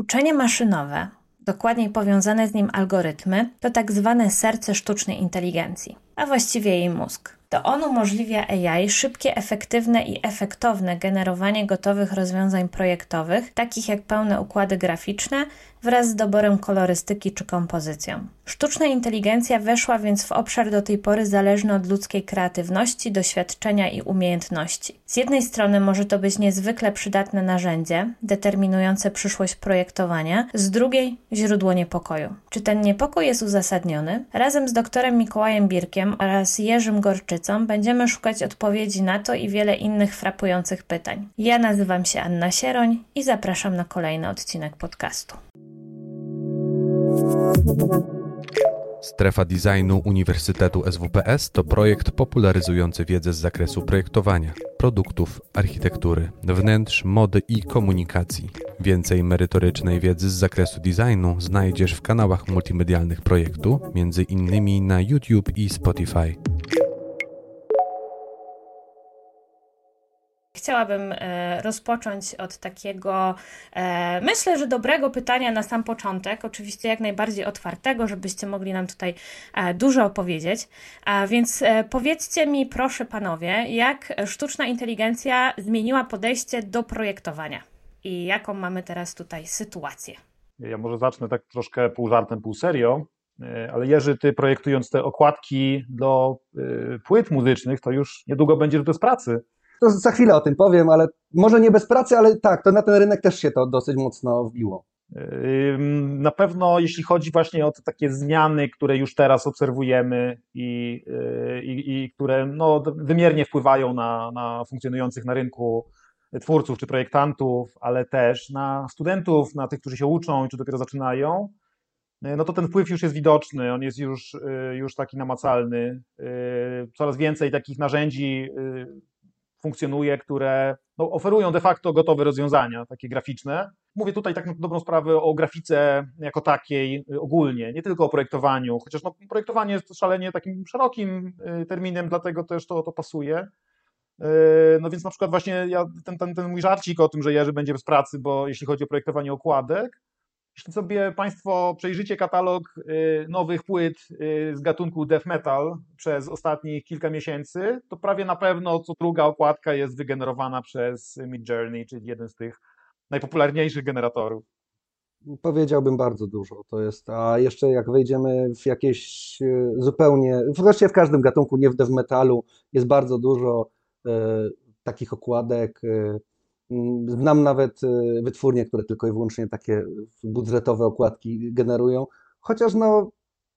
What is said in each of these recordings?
Uczenie maszynowe, dokładniej powiązane z nim algorytmy, to tak zwane serce sztucznej inteligencji, a właściwie jej mózg. To on umożliwia AI szybkie, efektywne i efektowne generowanie gotowych rozwiązań projektowych, takich jak pełne układy graficzne, wraz z doborem kolorystyki czy kompozycją. Sztuczna inteligencja weszła więc w obszar do tej pory zależny od ludzkiej kreatywności, doświadczenia i umiejętności. Z jednej strony może to być niezwykle przydatne narzędzie, determinujące przyszłość projektowania, z drugiej źródło niepokoju. Czy ten niepokój jest uzasadniony? Razem z doktorem Mikołajem Birkiem oraz Jerzym Gorczycą będziemy szukać odpowiedzi na to i wiele innych frapujących pytań. Ja nazywam się Anna Sieroń i zapraszam na kolejny odcinek podcastu. Strefa Designu Uniwersytetu SWPS to projekt popularyzujący wiedzę z zakresu projektowania, produktów, architektury, wnętrz, mody i komunikacji. Więcej merytorycznej wiedzy z zakresu designu znajdziesz w kanałach multimedialnych projektu, innymi na YouTube i Spotify. Chciałabym e, rozpocząć od takiego, e, myślę, że dobrego pytania na sam początek, oczywiście jak najbardziej otwartego, żebyście mogli nam tutaj e, dużo opowiedzieć. A więc powiedzcie mi, proszę panowie, jak sztuczna inteligencja zmieniła podejście do projektowania i jaką mamy teraz tutaj sytuację? Ja może zacznę tak troszkę pół żartem, pół serio. Ale Jerzy, ty projektując te okładki do płyt muzycznych, to już niedługo będziesz bez pracy. To za chwilę o tym powiem, ale może nie bez pracy, ale tak, to na ten rynek też się to dosyć mocno wbiło. Na pewno jeśli chodzi właśnie o te takie zmiany, które już teraz obserwujemy i, y, i, i które no, wymiernie wpływają na, na funkcjonujących na rynku twórców czy projektantów, ale też na studentów, na tych, którzy się uczą czy dopiero zaczynają, no to ten wpływ już jest widoczny, on jest już, y, już taki namacalny. Y, coraz więcej takich narzędzi funkcjonuje, które no, oferują de facto gotowe rozwiązania, takie graficzne. Mówię tutaj tak na dobrą sprawę o grafice jako takiej y, ogólnie, nie tylko o projektowaniu, chociaż no, projektowanie jest szalenie takim szerokim y, terminem, dlatego też to, to pasuje. Y, no więc na przykład właśnie ja, ten, ten, ten mój żarcik o tym, że Jerzy będzie bez pracy, bo jeśli chodzi o projektowanie okładek, jeśli sobie Państwo przejrzycie katalog y, nowych płyt y, z gatunku death metal przez ostatnich kilka miesięcy, to prawie na pewno co druga okładka jest wygenerowana przez Midjourney, czyli jeden z tych najpopularniejszych generatorów. Powiedziałbym bardzo dużo. To jest, a jeszcze jak wejdziemy w jakieś y, zupełnie, właściwie w każdym gatunku, nie w death metalu, jest bardzo dużo takich okładek Mm, znam nawet y, wytwórnie, które tylko i wyłącznie takie budżetowe okładki generują, chociaż no,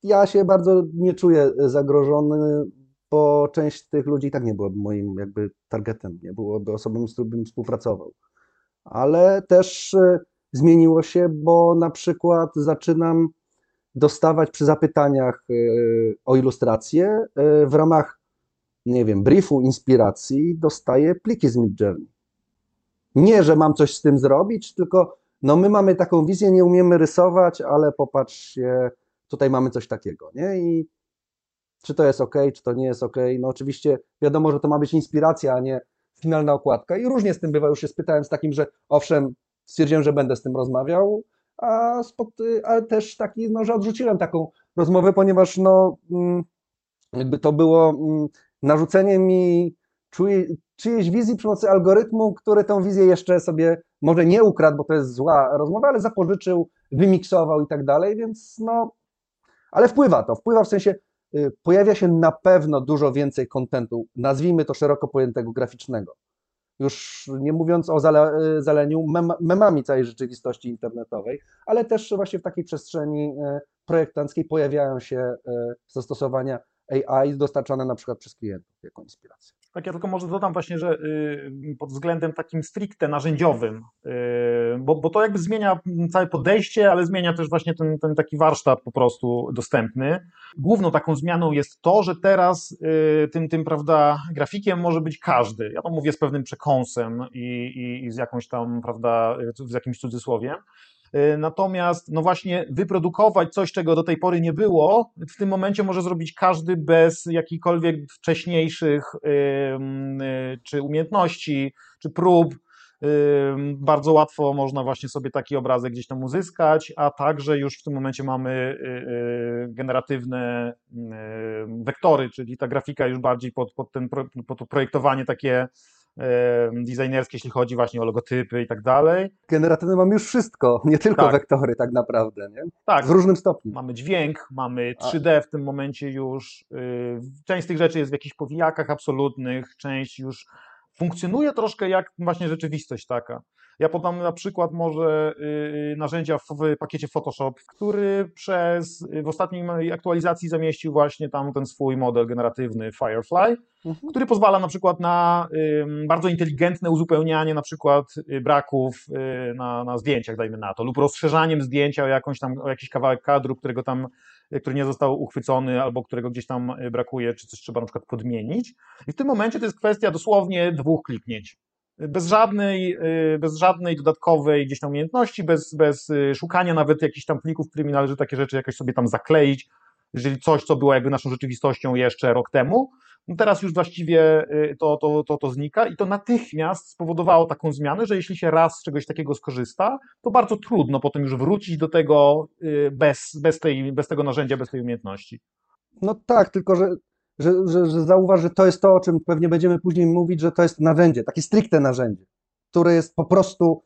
ja się bardzo nie czuję zagrożony, bo część tych ludzi i tak nie byłaby moim jakby targetem, nie byłoby osobą, z którą bym współpracował. Ale też y, zmieniło się, bo na przykład zaczynam dostawać przy zapytaniach y, o ilustrację w ramach, nie wiem, briefu, inspiracji, dostaję pliki z Midjourney. Nie, że mam coś z tym zrobić, tylko no my mamy taką wizję, nie umiemy rysować, ale popatrzcie, tutaj mamy coś takiego, nie? I czy to jest ok, czy to nie jest ok. No oczywiście wiadomo, że to ma być inspiracja, a nie finalna okładka. I różnie z tym bywa. Już się spytałem z takim, że owszem, stwierdziłem, że będę z tym rozmawiał, a spod, ale też taki, no, że odrzuciłem taką rozmowę, ponieważ no, mm, jakby to było mm, narzucenie mi czyjejś wizji przy pomocy algorytmu, który tą wizję jeszcze sobie może nie ukradł, bo to jest zła rozmowa, ale zapożyczył, wymiksował i tak dalej, więc no, ale wpływa to, wpływa w sensie, y, pojawia się na pewno dużo więcej kontentu, nazwijmy to szeroko pojętego graficznego. Już nie mówiąc o zale, y, zaleniu mem, memami całej rzeczywistości internetowej, ale też właśnie w takiej przestrzeni y, projektanckiej pojawiają się zastosowania AI dostarczane na przykład przez klientów jako inspirację. Tak, ja tylko może dodam właśnie, że y, pod względem takim stricte narzędziowym, y, bo, bo to jakby zmienia całe podejście, ale zmienia też właśnie ten, ten taki warsztat po prostu dostępny. Główną taką zmianą jest to, że teraz y, tym, tym prawda, grafikiem może być każdy. Ja to mówię z pewnym przekąsem i, i, i z jakąś tam, prawda, z jakimś cudzysłowiem. Y, natomiast, no właśnie, wyprodukować coś, czego do tej pory nie było, w tym momencie może zrobić każdy bez jakichkolwiek wcześniejszych y, czy umiejętności, czy prób. Bardzo łatwo można właśnie sobie taki obrazek gdzieś tam uzyskać, a także już w tym momencie mamy generatywne wektory, czyli ta grafika już bardziej pod, pod, ten, pod to projektowanie takie designerskie, jeśli chodzi właśnie o logotypy i tak dalej. Generatywne mamy już wszystko, nie tylko tak. wektory tak naprawdę, nie? Tak. W różnym stopniu. Mamy dźwięk, mamy 3D w tym momencie już. Y, część z tych rzeczy jest w jakichś powijakach absolutnych, część już funkcjonuje troszkę jak właśnie rzeczywistość taka. Ja podam na przykład może y, narzędzia w pakiecie Photoshop, który przez w ostatniej aktualizacji zamieścił właśnie tam ten swój model generatywny Firefly, mhm. który pozwala na przykład na bardzo inteligentne uzupełnianie na przykład y, braków y, na, na zdjęciach, dajmy na to, lub rozszerzaniem zdjęcia o, jakąś tam, o jakiś kawałek kadru, którego tam który nie został uchwycony albo którego gdzieś tam brakuje, czy coś trzeba na przykład podmienić. I w tym momencie to jest kwestia dosłownie dwóch kliknięć bez żadnej, y, bez żadnej dodatkowej gdzieś tam umiejętności, bez, bez y, szukania nawet jakichś tam plików, którymi należy takie rzeczy jakoś sobie tam zakleić, jeżeli coś, co było jakby naszą rzeczywistością jeszcze rok temu, no teraz już właściwie y, to, to, to, to znika i to natychmiast spowodowało taką zmianę, że jeśli się raz z czegoś takiego skorzysta, to bardzo trudno potem już wrócić do tego bez, bez, tej, bez tego narzędzia, bez tej umiejętności. No tak, tylko że że, że, że zauważ, że to jest to, o czym pewnie będziemy później mówić, że to jest narzędzie, takie stricte narzędzie, które jest po prostu,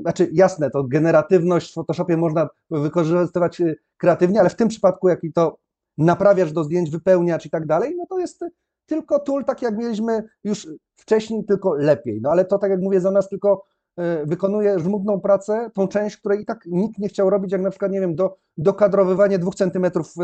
znaczy jasne, to generatywność w Photoshopie można wykorzystywać y, kreatywnie, ale w tym przypadku, jaki to naprawiasz do zdjęć, wypełniacz i tak dalej, no to jest tylko tool, tak jak mieliśmy już wcześniej, tylko lepiej. No ale to, tak jak mówię, za nas tylko wykonuje żmudną pracę, tą część, której i tak nikt nie chciał robić, jak na przykład, nie wiem, do, dokadrowywanie dwóch centymetrów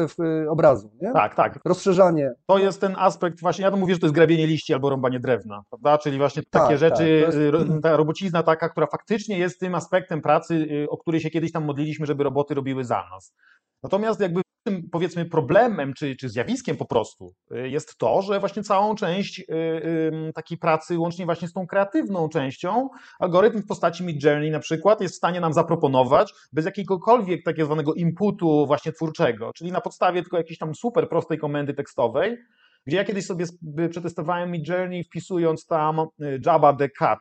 obrazu. Nie? Tak, tak. Rozszerzanie. To jest ten aspekt, właśnie ja to mówię, że to jest grabienie liści albo rąbanie drewna, prawda? Czyli właśnie takie tak, rzeczy, tak, jest... ta robocizna taka, która faktycznie jest tym aspektem pracy, y, o której się kiedyś tam modliliśmy, żeby roboty robiły za nas. Natomiast jakby tym powiedzmy problemem czy, czy zjawiskiem po prostu y, jest to, że właśnie całą część y, takiej pracy, łącznie właśnie z tą kreatywną częścią, algorytm w postaci Mid Journey na przykład jest w stanie nam zaproponować bez jakiegokolwiek tak zwanego inputu właśnie twórczego, czyli na podstawie tylko jakiejś tam super prostej komendy tekstowej, gdzie ja kiedyś sobie przetestowałem Mid Journey wpisując tam Jabba the Cat,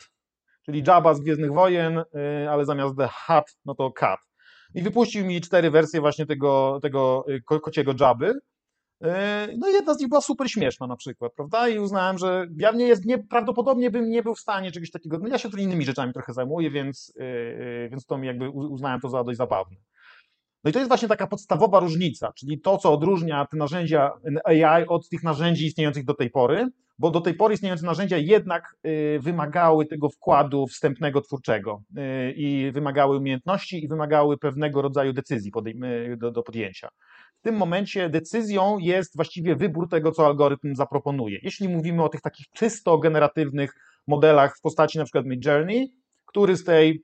czyli Jabba z Gwiezdnych Wojen, ale zamiast the Hat, no to Cat i wypuścił mi cztery wersje właśnie tego, tego y, kociego Jabby. Y, no i jedna z nich była super śmieszna na przykład, prawda? I uznałem, że ja nie jest, nie, prawdopodobnie bym nie był w stanie czegoś takiego, no ja się tu innymi rzeczami trochę zajmuję, więc, yy, więc to mi jakby uznałem to za dość zabawne. No i to jest właśnie taka podstawowa różnica, czyli to, co odróżnia te narzędzia AI od tych narzędzi istniejących do tej pory, bo do tej pory istniejące narzędzia jednak y, wymagały tego wkładu wstępnego twórczego y, i wymagały umiejętności i wymagały pewnego rodzaju decyzji do, do podjęcia. W tym momencie decyzją jest właściwie wybór tego, co algorytm zaproponuje. Jeśli mówimy o tych takich czysto generatywnych modelach w postaci na przykład Midjourney, który z tej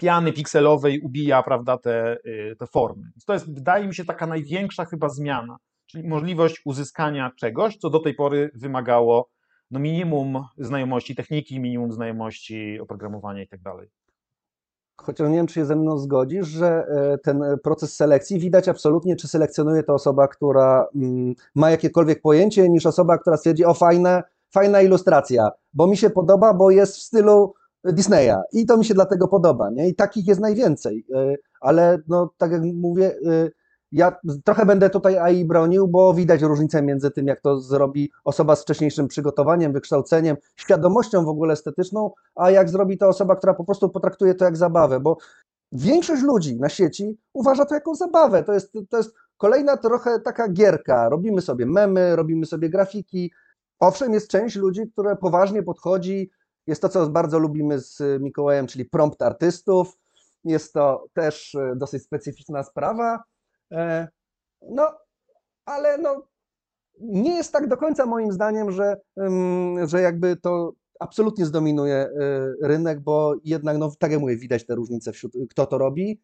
piany pikselowej ubija prawda, te, y, te formy. To jest, wydaje mi się, taka największa chyba zmiana, czyli możliwość uzyskania czegoś, co do tej pory wymagało no, minimum znajomości techniki, minimum znajomości oprogramowania itd. Tak Chociaż nie wiem, czy się ze mną zgodzisz, że e, ten proces selekcji widać absolutnie, czy selekcjonuje to osoba, która mm, ma jakiekolwiek pojęcie, niż osoba, która stwierdzi, o fajne, fajna ilustracja, bo mi się podoba, bo jest w stylu Disneya i to mi się dlatego podoba, nie? I takich jest najwięcej, e, ale no tak jak mówię, e, ja trochę będę tutaj AI bronił, bo widać różnicę między tym, jak to zrobi osoba z wcześniejszym przygotowaniem, wykształceniem, świadomością w ogóle estetyczną, a jak zrobi to osoba, która po prostu potraktuje to jak zabawę, bo większość ludzi na sieci uważa to jako zabawę. To jest, to jest kolejna trochę taka gierka. Robimy sobie memy, robimy sobie grafiki. Owszem, jest część ludzi, które poważnie podchodzi jest to, co bardzo lubimy z Mikołajem, czyli prompt artystów. Jest to też e, dosyć specyficzna sprawa. E, no, ale no, nie jest tak do końca moim zdaniem, że, że jakby to absolutnie zdominuje e, rynek, bo jednak, no, tak jak mówię, widać te różnice wśród, kto to robi,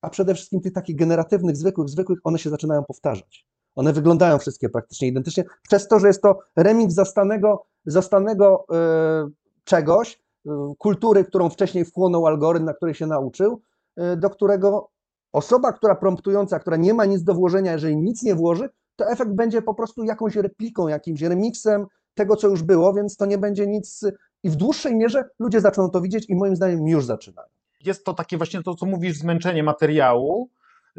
a przede wszystkim tych takich generatywnych, zwykłych, zwykłych, one się zaczynają powtarzać. One wyglądają wszystkie praktycznie identycznie, przez to, że jest to remix zastanego, zastanego yy, czegoś, yy, kultury, którą wcześniej wchłonął algorytm, na której się nauczył, yy, do którego osoba, która promptująca, która nie ma nic do włożenia, jeżeli nic nie włoży, to efekt będzie po prostu jakąś repliką, jakimś remixem tego, co już było, więc to nie będzie nic i w dłuższej mierze ludzie zaczną to widzieć i moim zdaniem już zaczynają. Jest to takie właśnie to, co mówisz, zmęczenie materiału.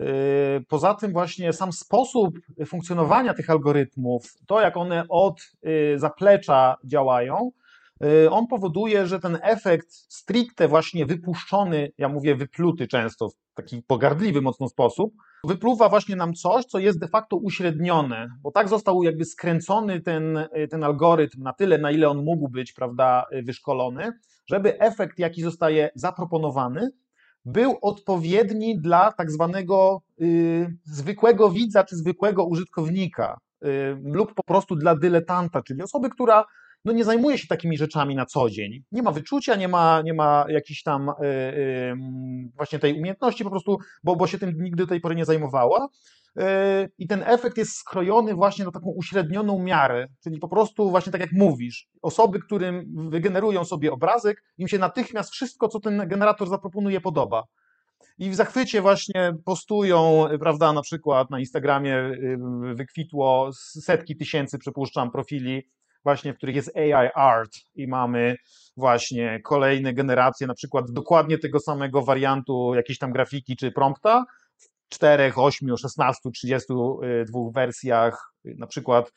Yy, poza tym właśnie sam sposób funkcjonowania tych algorytmów, to jak one od yy, zaplecza działają, yy, on powoduje, że ten efekt stricte właśnie wypuszczony, ja mówię wypluty często w taki pogardliwy mocno sposób, wypluwa właśnie nam coś, co jest de facto uśrednione, bo tak został jakby skręcony ten, ten algorytm na tyle, na ile on mógł być, prawda, wyszkolony, żeby efekt, jaki zostaje zaproponowany, był odpowiedni dla tak zwanego y, zwykłego widza czy zwykłego użytkownika y, lub po prostu dla dyletanta, czyli osoby, która no nie zajmuje się takimi rzeczami na co dzień. Nie ma wyczucia, nie ma, nie ma jakiejś tam y, właśnie tej umiejętności po prostu, bo, bo się tym nigdy do tej pory nie zajmowała. Y, I ten efekt jest skrojony właśnie na taką uśrednioną miarę, czyli po prostu właśnie tak jak mówisz, osoby, którym wygenerują sobie obrazek, im się natychmiast wszystko, co ten generator zaproponuje, podoba. I w zachwycie właśnie postują, prawda, na przykład na Instagramie wykwitło setki tysięcy, przypuszczam, profili właśnie, w których jest AI art i mamy właśnie kolejne generacje, na przykład dokładnie tego samego wariantu jakiejś tam grafiki czy prompta 4, 8, 16, 32 wersjach, na przykład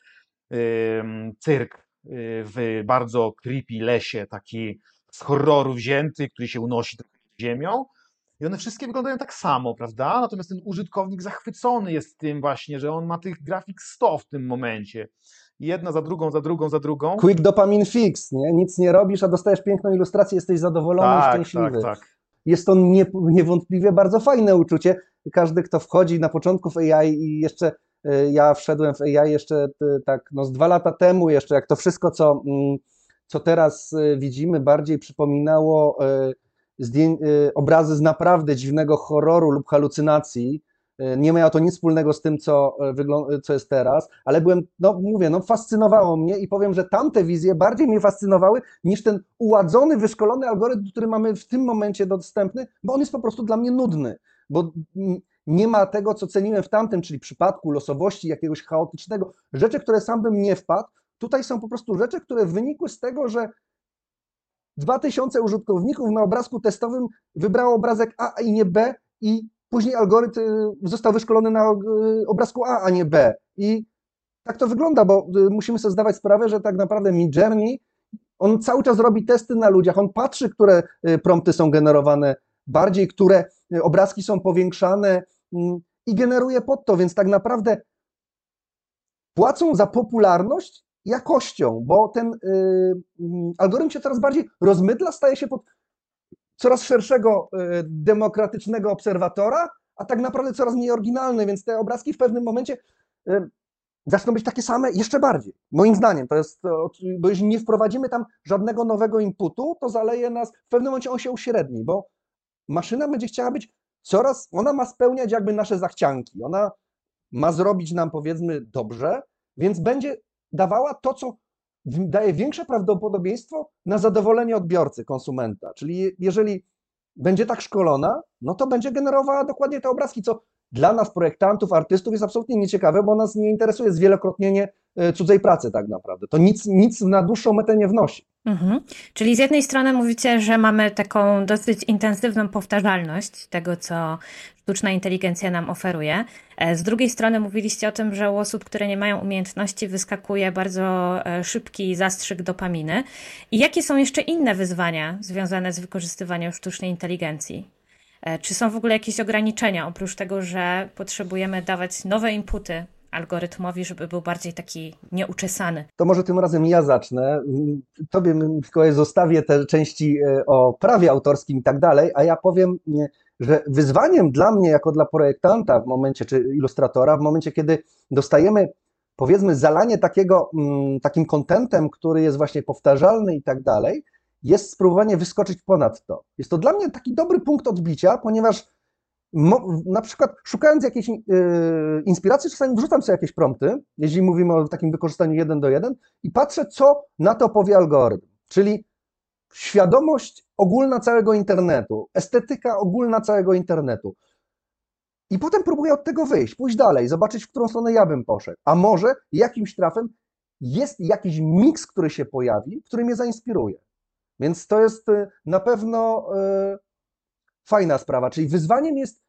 cyrk y, w bardzo creepy lesie, taki z horroru wzięty, który się unosi ziemią. I one wszystkie wyglądają tak samo, prawda? Natomiast ten użytkownik zachwycony jest tym właśnie, że on ma tych grafik 100 w tym momencie jedna za drugą, za drugą, za drugą. Quick dopamine fix, nie? Nic nie robisz, a dostajesz piękną ilustrację, jesteś zadowolony tak, i szczęśliwy. Tak, tak. Jest to nie, niewątpliwie bardzo fajne uczucie. Każdy, kto wchodzi na początku w AI i jeszcze e, ja wszedłem w AI jeszcze e, tak no z dwa lata temu jeszcze, jak to wszystko, co, mm, co teraz e, widzimy, bardziej przypominało obrazy z naprawdę dziwnego horroru lub halucynacji, nie miało to nic wspólnego z tym, co, e, co jest teraz, ale byłem, no mówię, no fascynowało mnie i powiem, że tamte wizje bardziej mnie fascynowały niż ten uładzony, wyszkolony algorytm, który mamy w tym momencie dostępny, bo on jest po prostu dla mnie nudny, bo nie ma tego, co ceniłem w tamtym, czyli przypadku losowości, jakiegoś chaotycznego, rzeczy, które sam bym nie wpadł. Tutaj są po prostu rzeczy, które wynikły z tego, że 2000 użytkowników na obrazku testowym wybrało obrazek A i nie B i Później algorytm y, został wyszkolony na y, obrazku A, a nie B. I tak to wygląda, bo y, musimy sobie zdawać sprawę, że tak naprawdę Midjourney, on cały czas robi testy na ludziach, on patrzy, które prompty są generowane bardziej, które obrazki są powiększane mm, i generuje pod to, więc tak naprawdę płacą za popularność jakością, bo ten y, algorytm się coraz bardziej rozmydla, staje się pod coraz szerszego e, demokratycznego obserwatora, a tak naprawdę coraz mniej oryginalny, więc te obrazki w pewnym momencie e, zaczną być takie same jeszcze bardziej. Moim zdaniem to jest, bo jeśli nie wprowadzimy tam żadnego nowego inputu, to zaleje nas, w pewnym momencie on się uśredni, bo maszyna będzie chciała być coraz, ona ma spełniać jakby nasze zachcianki, ona ma zrobić nam powiedzmy dobrze, więc będzie dawała to, co daje większe prawdopodobieństwo na zadowolenie odbiorcy, konsumenta. Czyli jeżeli będzie tak szkolona, no to będzie generowała dokładnie te obrazki, co dla nas, projektantów, artystów jest absolutnie nieciekawe, bo nas nie interesuje zwielokrotnienie e, cudzej pracy tak naprawdę. To nic, nic na dłuższą metę nie wnosi. Mhm. Czyli z jednej strony mówicie, że mamy taką dosyć intensywną powtarzalność tego, co sztuczna inteligencja nam oferuje. E, z drugiej strony mówiliście o tym, że u osób, które nie mają umiejętności, wyskakuje bardzo e, szybki zastrzyk dopaminy. I jakie są jeszcze inne wyzwania związane z wykorzystywaniem sztucznej inteligencji? E, czy są w ogóle jakieś ograniczenia, oprócz tego, że potrzebujemy dawać nowe inputy algorytmowi, żeby był bardziej taki nieuczesany? To może tym razem ja zacznę. Tobie, Mikołaj, zostawię te części o prawie autorskim i tak dalej, a ja powiem że wyzwaniem dla mnie, jako dla projektanta w momencie, czy ilustratora, w momencie, kiedy dostajemy, powiedzmy, zalanie takiego, mm, takim kontentem, który jest właśnie powtarzalny i tak dalej, jest spróbowanie wyskoczyć ponad to. Jest to dla mnie taki dobry punkt odbicia, ponieważ na przykład szukając jakiejś yy, inspiracji, czasami wrzucam sobie jakieś prompty, jeśli mówimy o takim wykorzystaniu jeden do jeden i patrzę, co na to powie algorytm. Czyli świadomość ogólna całego internetu, estetyka ogólna całego internetu. I potem próbuję od tego wyjść, pójść dalej, zobaczyć, w którą stronę ja bym poszedł. A może jakimś trafem jest jakiś miks, który się pojawi, który mnie zainspiruje. Więc to jest y, na pewno y, fajna sprawa. Czyli wyzwaniem jest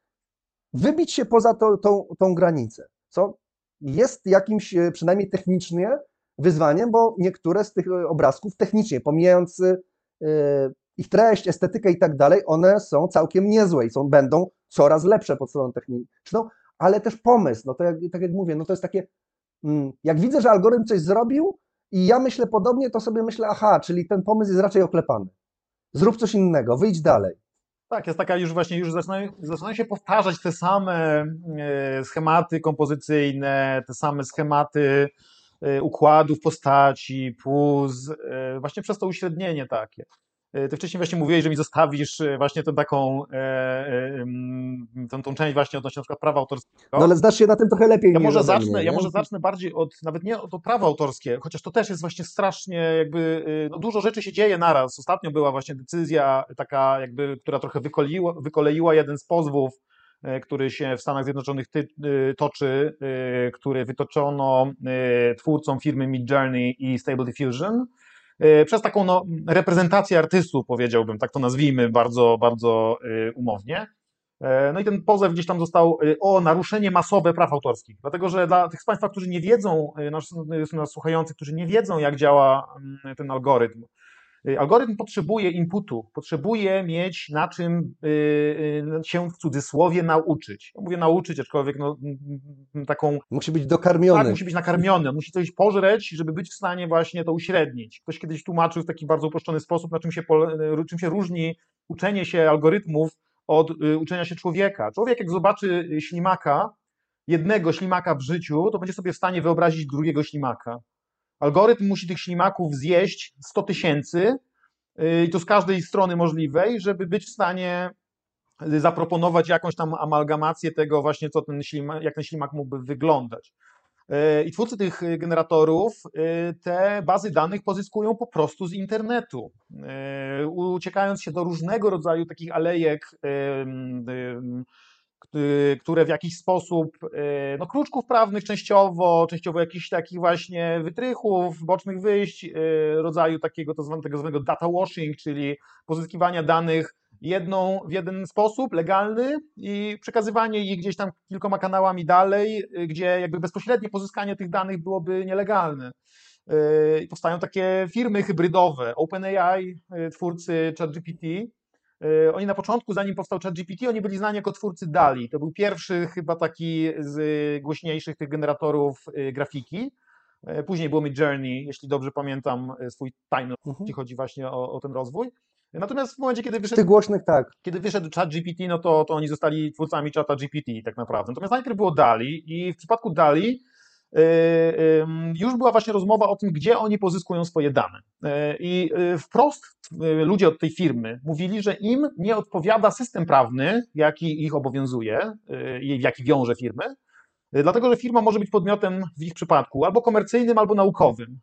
wybić się poza to, tą, tą granicę, co jest jakimś y, przynajmniej technicznie wyzwaniem, bo niektóre z tych obrazków technicznie, pomijając ich treść, estetykę i tak dalej, one są całkiem niezłe i są, będą coraz lepsze pod stroną techniczną, ale też pomysł, no to jak, tak jak mówię, no to jest takie, mm, jak widzę, że algorytm coś zrobił i ja myślę podobnie, to sobie myślę, aha, czyli ten pomysł jest raczej oklepany. Zrób coś innego, wyjdź dalej. Tak, jest taka już właśnie, już zaczynają, zaczynają się powtarzać te same e, schematy kompozycyjne, te same schematy e, układów postaci, puz, e, właśnie przez to uśrednienie takie. E, ty wcześniej właśnie mówiłeś, że mi zostawisz e, właśnie tę taką, e, tą, tą część właśnie odnośnie na przykład prawa autorskiego. No ale znasz się na tym trochę lepiej ja może zacznę, mnie, Ja może zacznę bardziej od, nawet nie o to prawo autorskie, chociaż to też jest właśnie strasznie jakby, no dużo rzeczy się dzieje naraz. Ostatnio była właśnie decyzja taka jakby, która trochę wykoleiła, wykoleiła jeden z pozwów, który się w Stanach Zjednoczonych ty, toczy, który wytoczono twórcom firmy Midjourney i Stable Diffusion, przez taką no, reprezentację artystów, powiedziałbym, tak to nazwijmy bardzo, bardzo e, umownie. E, no i ten pozew gdzieś tam został o naruszenie masowe praw autorskich. Dlatego, że dla tych z Państwa, którzy nie wiedzą, nas, nas słuchających, którzy nie wiedzą, jak działa mm, ten algorytm, algorytm potrzebuje inputu, potrzebuje mieć na czym y, y, się w cudzysłowie nauczyć. Mówię nauczyć, aczkolwiek no, taką. Musi być dokarmiony. Tak, musi być nakarmiony, musi coś pożreć, żeby być w stanie właśnie to uśrednić. Ktoś kiedyś tłumaczył w taki bardzo uproszczony sposób, na czym się, czym się różni uczenie się algorytmów od uczenia się człowieka. Człowiek, jak zobaczy ślimaka, jednego ślimaka w życiu, to będzie sobie w stanie wyobrazić drugiego ślimaka. Algorytm musi tych ślimaków zjeść 100 tysięcy y, i to z każdej strony możliwej, żeby być w stanie zaproponować jakąś tam amalgamację tego właśnie, co ten ślimak, jak ten ślimak mógłby wyglądać. Y, I twórcy tych generatorów y, te bazy danych pozyskują po prostu z internetu, uciekając się do różnego rodzaju takich alejek które w jakiś sposób, e, no kruczków prawnych częściowo, częściowo jakichś takich właśnie wytrychów, bocznych wyjść, e, rodzaju takiego to zwanego, data washing, czyli pozyskiwania danych jedną, w jeden sposób legalny i przekazywanie ich gdzieś tam kilkoma kanałami dalej, e, gdzie jakby bezpośrednie pozyskanie tych danych byłoby nielegalne. I powstają takie firmy hybrydowe, OpenAI, twórcy ChatGPT, oni na początku, zanim powstał ChatGPT, oni byli znani jako twórcy DALI. To był pierwszy chyba taki z głośniejszych tych generatorów e, grafiki. E, później było Midjourney, jeśli dobrze pamiętam swój timeline, mhm. jeśli chodzi właśnie o, o, ten rozwój. Natomiast w momencie, kiedy wyszedł, tych głośnych, tak. kiedy wyszedł ChatGPT, no to, to oni zostali twórcami czata GPT tak naprawdę. Natomiast najpierw było DALI i w przypadku DALI już była właśnie rozmowa o tym, gdzie oni pozyskują swoje dane. Yy, I wprost ludzie od tej firmy mówili, że im nie odpowiada system prawny, jaki ich obowiązuje jaki wiąże firmy, dlatego że firma może być podmiotem w ich przypadku albo komercyjnym, albo naukowym.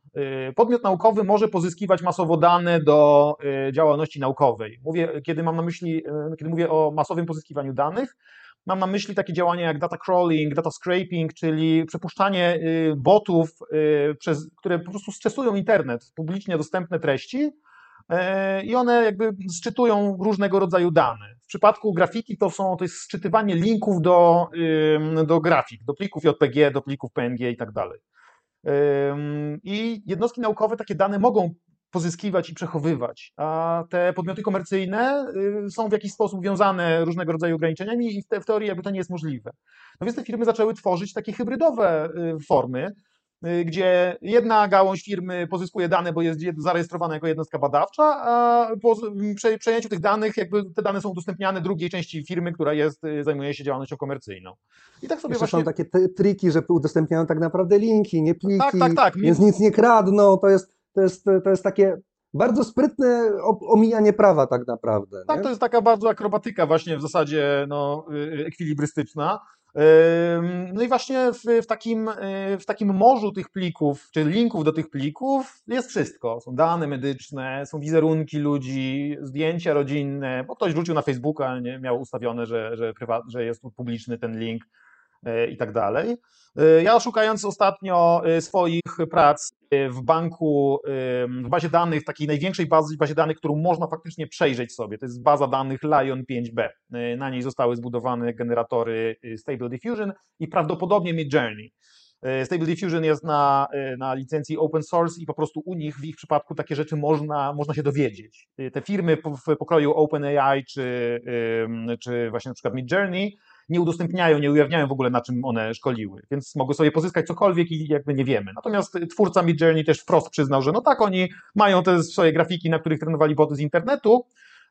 Podmiot naukowy może pozyskiwać masowo dane do działalności naukowej. Mówię, kiedy mam na myśli, kiedy mówię o masowym pozyskiwaniu danych, Mam na myśli takie działania jak data crawling, data scraping, czyli przepuszczanie y, botów, y, przez, które po prostu stresują internet, publicznie dostępne treści y, i one jakby sczytują różnego rodzaju dane. W przypadku grafiki to, są, to jest sczytywanie linków do, do grafik, do plików JPG, do plików PNG i tak dalej. I jednostki naukowe takie dane mogą pozyskiwać i przechowywać, a te podmioty komercyjne y, są w jakiś sposób wiązane różnego rodzaju ograniczeniami i w, teorii jakby to nie jest możliwe. No więc te firmy zaczęły tworzyć takie hybrydowe y, formy, y, gdzie jedna gałąź firmy pozyskuje dane, bo jest zarejestrowana jako jednostka badawcza, a po przejęciu tych danych, jakby te dane są udostępniane drugiej części firmy, która jest, zajmuje się działalnością komercyjną. I tak sobie właśnie... są takie triki, że udostępniają tak naprawdę linki, nie pliki, tak, tak, tak. więc nic nie kradną, to jest to jest, to jest takie bardzo sprytne omijanie prawa tak naprawdę. Tak, to jest taka bardzo akrobatyka właśnie w zasadzie no, y, y, ekwilibrystyczna. No i właśnie w, w, takim, y, w takim morzu tych plików, czy linków do tych plików jest wszystko. Są dane medyczne, są wizerunki ludzi, zdjęcia rodzinne, bo ktoś rzucił na Facebooka, nie, miał ustawione, że, że, prywat, że jest publiczny ten link i tak dalej. Ja szukając ostatnio swoich prac w banku, w bazie danych, takiej największej bazy, bazie danych, którą można faktycznie przejrzeć sobie, to jest baza danych Lion 5B. Na niej zostały zbudowane generatory Stable Diffusion i prawdopodobnie Midjourney. E, Stable Diffusion jest na, e, na licencji open source i po prostu u nich w ich przypadku takie rzeczy można, można się dowiedzieć. E, te firmy w pokroju OpenAI czy, czy właśnie na przykład Midjourney nie udostępniają, nie ujawniają w ogóle na czym one szkoliły, więc mogą sobie pozyskać cokolwiek i jakby nie wiemy. Natomiast twórca Midjourney też wprost przyznał, że no tak, oni mają te swoje grafiki, na których trenowali boty z internetu,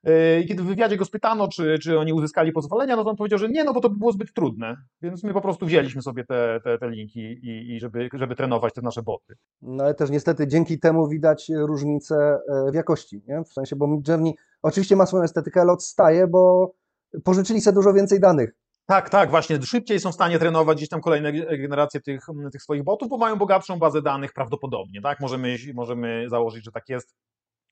Yy, I kiedy w wywiadzie go spytano, czy, czy oni uzyskali pozwolenia, no to on powiedział, że nie, no bo to by było zbyt trudne. Więc my po prostu wzięliśmy sobie te, te, te linki, i, i żeby, żeby trenować te nasze boty. No ale też niestety dzięki temu widać różnicę e, w jakości, nie? W sensie, bo Midjourney oczywiście ma swoją estetykę, ale odstaje, bo pożyczyli sobie dużo więcej danych. Tak, tak, właśnie. Szybciej są w stanie trenować gdzieś tam kolejne generacje tych, tych swoich botów, bo mają bogatszą bazę danych prawdopodobnie, tak? Możemy, możemy założyć, że tak jest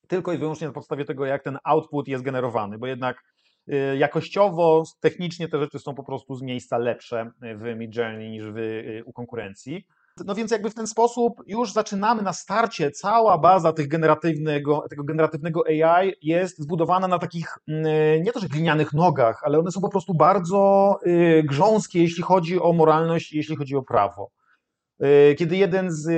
tylko i wyłącznie na podstawie tego, jak ten output jest generowany, bo jednak y, jakościowo, technicznie te rzeczy są po prostu z miejsca lepsze w Midjourney niż w, y, u konkurencji. No więc jakby w ten sposób już zaczynamy na starcie, cała baza tych generatywnego, tego generatywnego AI jest zbudowana na takich mm, nie to, że glinianych nogach, ale one są po prostu bardzo y, grząskie, jeśli chodzi o moralność, jeśli chodzi o prawo. E, kiedy jeden z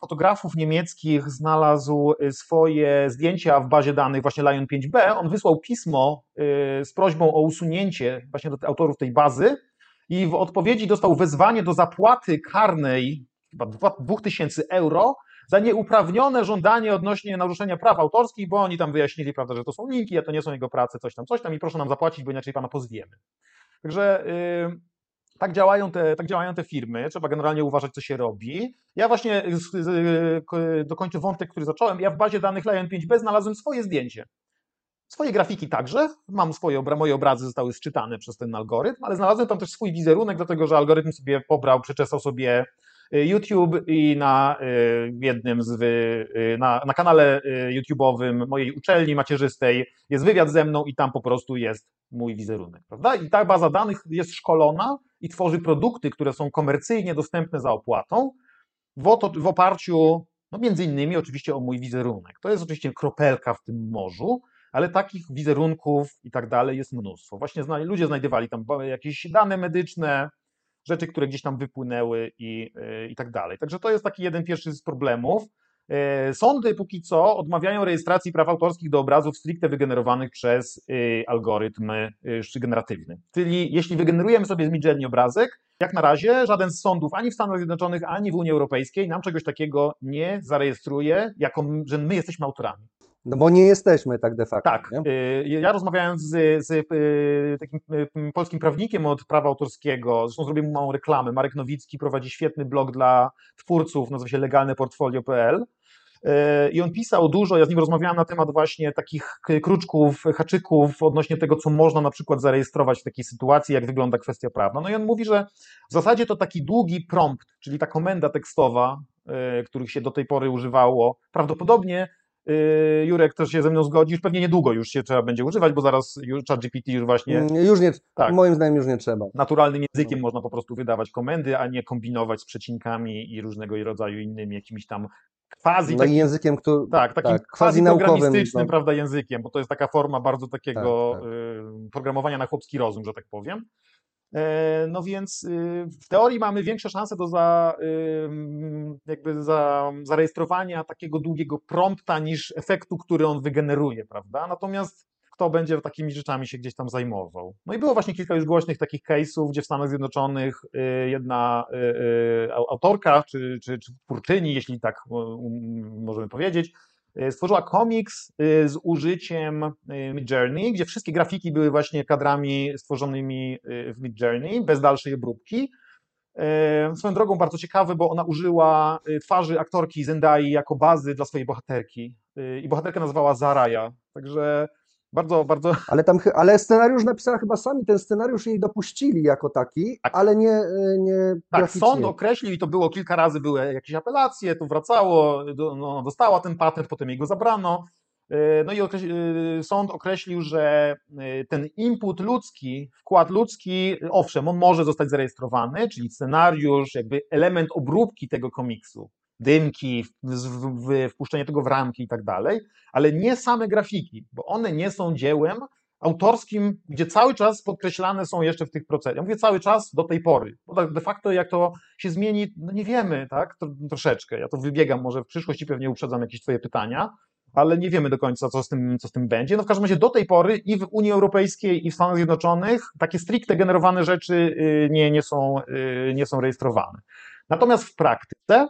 fotografów niemieckich znalazł e, swoje zdjęcia w bazie danych właśnie Lion 5B, on wysłał pismo z prośbą o usunięcie właśnie do autorów tej bazy i w odpowiedzi dostał wezwanie do zapłaty karnej chyba 2000 euro za nieuprawnione żądanie odnośnie naruszenia praw autorskich, bo oni tam wyjaśnili, prawda, że to są linki, a to nie są jego prace, coś tam, coś tam i proszę nam zapłacić, bo inaczej pana pozwiemy. Także yy, tak działają, te, tak działają te firmy, trzeba generalnie uważać, co się robi. Ja właśnie dokończę wątek, który zacząłem. Ja w bazie danych Lion 5B znalazłem swoje zdjęcie. Swoje grafiki także, mam swoje, moje obrazy zostały sczytane przez ten algorytm, ale znalazłem tam też swój wizerunek, dlatego że algorytm sobie pobrał, przeczesał sobie YouTube i na y, jednym z, y, na, na kanale YouTube'owym mojej uczelni macierzystej jest wywiad ze mną i tam po prostu jest mój wizerunek, prawda? I ta baza danych jest szkolona i tworzy produkty, które są komercyjnie dostępne za opłatą, w, w oparciu, no między innymi oczywiście o mój wizerunek. To jest oczywiście kropelka w tym morzu, ale takich wizerunków i tak dalej jest mnóstwo. Właśnie ludzie znajdowali tam jakieś dane medyczne, rzeczy, które gdzieś tam wypłynęły i, i tak dalej. Także to jest taki jeden pierwszy z problemów. E, sądy póki co odmawiają rejestracji praw autorskich do obrazów stricte wygenerowanych przez y, algorytm y, generatywny. Czyli jeśli wygenerujemy sobie z Midjourney obrazek, jak na razie żaden z sądów ani w Stanach Zjednoczonych, ani w Unii Europejskiej nam czegoś takiego nie zarejestruje, jako że my jesteśmy autorami. No bo nie jesteśmy tak de facto. Tak. Nie? Y, ja rozmawiając z, z, takim polskim prawnikiem od prawa autorskiego, zresztą zrobię mu małą reklamę, Marek Nowicki prowadzi świetny blog dla twórców, nazywa się legalneportfolio.pl I on pisał dużo, ja z nim rozmawiałem na temat właśnie takich kruczków, haczyków odnośnie tego, co można na przykład zarejestrować w takiej sytuacji, jak wygląda kwestia prawna. No i on mówi, że w zasadzie to taki długi prompt, czyli ta komenda tekstowa, których się do tej pory używało, prawdopodobnie Jurek też się ze mną zgodzisz, pewnie niedługo już się trzeba będzie używać, bo zaraz ChatGPT już właśnie... Mm, już nie, tak, moim zdaniem już nie trzeba. Naturalnym językiem no. można po prostu wydawać komendy, a nie kombinować z przecinkami i różnego rodzaju innymi jakimiś tam quasi. No takim, językiem, który. Tak, takim tak, quasi programistycznym, no. prawda, językiem, bo to jest taka forma bardzo takiego tak, tak. Y, programowania na chłopski rozum, że tak powiem. E, no więc y, w teorii mamy większe szanse do za, y, jakby za, zarejestrowania takiego długiego prompta niż efektu, który on wygeneruje, prawda? Natomiast kto będzie takimi rzeczami się gdzieś tam zajmował. No i było właśnie kilka już głośnych takich case'ów, gdzie w Stanach Zjednoczonych y, jedna autorka, czy, czy, czy twórczyni, jeśli tak możemy powiedzieć, stworzyła komiks z użyciem Midjourney, gdzie wszystkie grafiki były właśnie kadrami stworzonymi w Midjourney, bez dalszej obróbki. Swoją drogą bardzo ciekawe, bo ona użyła twarzy aktorki Zendai jako bazy dla swojej bohaterki i bohaterkę nazwała Zaraya. Także bardzo, bardzo. Ale tam, ale scenariusz napisała chyba sami, ten scenariusz jej dopuścili jako taki, tak. ale nie, e, nie Tak, graficznie. sąd określił i to było kilka razy, były jakieś apelacje, tu wracało, no, dostała ten patent, potem jej go zabrano. No i sąd określił, że ten input ludzki, wkład ludzki, owszem, on może zostać zarejestrowany, czyli scenariusz, jakby element obróbki tego komiksu, dymki, wpuszczenie tego w ramki i tak dalej, ale nie same grafiki, bo one nie są dziełem autorskim, gdzie cały czas podkreślane są jeszcze w tych procesach. Ja mówię cały czas do tej pory, bo tak de facto jak to się zmieni, no nie wiemy, tak, troszeczkę. Ja to wybiegam, może w przyszłości pewnie uprzedzam jakieś twoje pytania, ale nie wiemy do końca, co z tym, co z tym będzie. No w każdym razie do tej pory i w Unii Europejskiej, i w Stanach Zjednoczonych takie stricte generowane rzeczy y, nie, nie, są, y, nie są rejestrowane. Natomiast w praktyce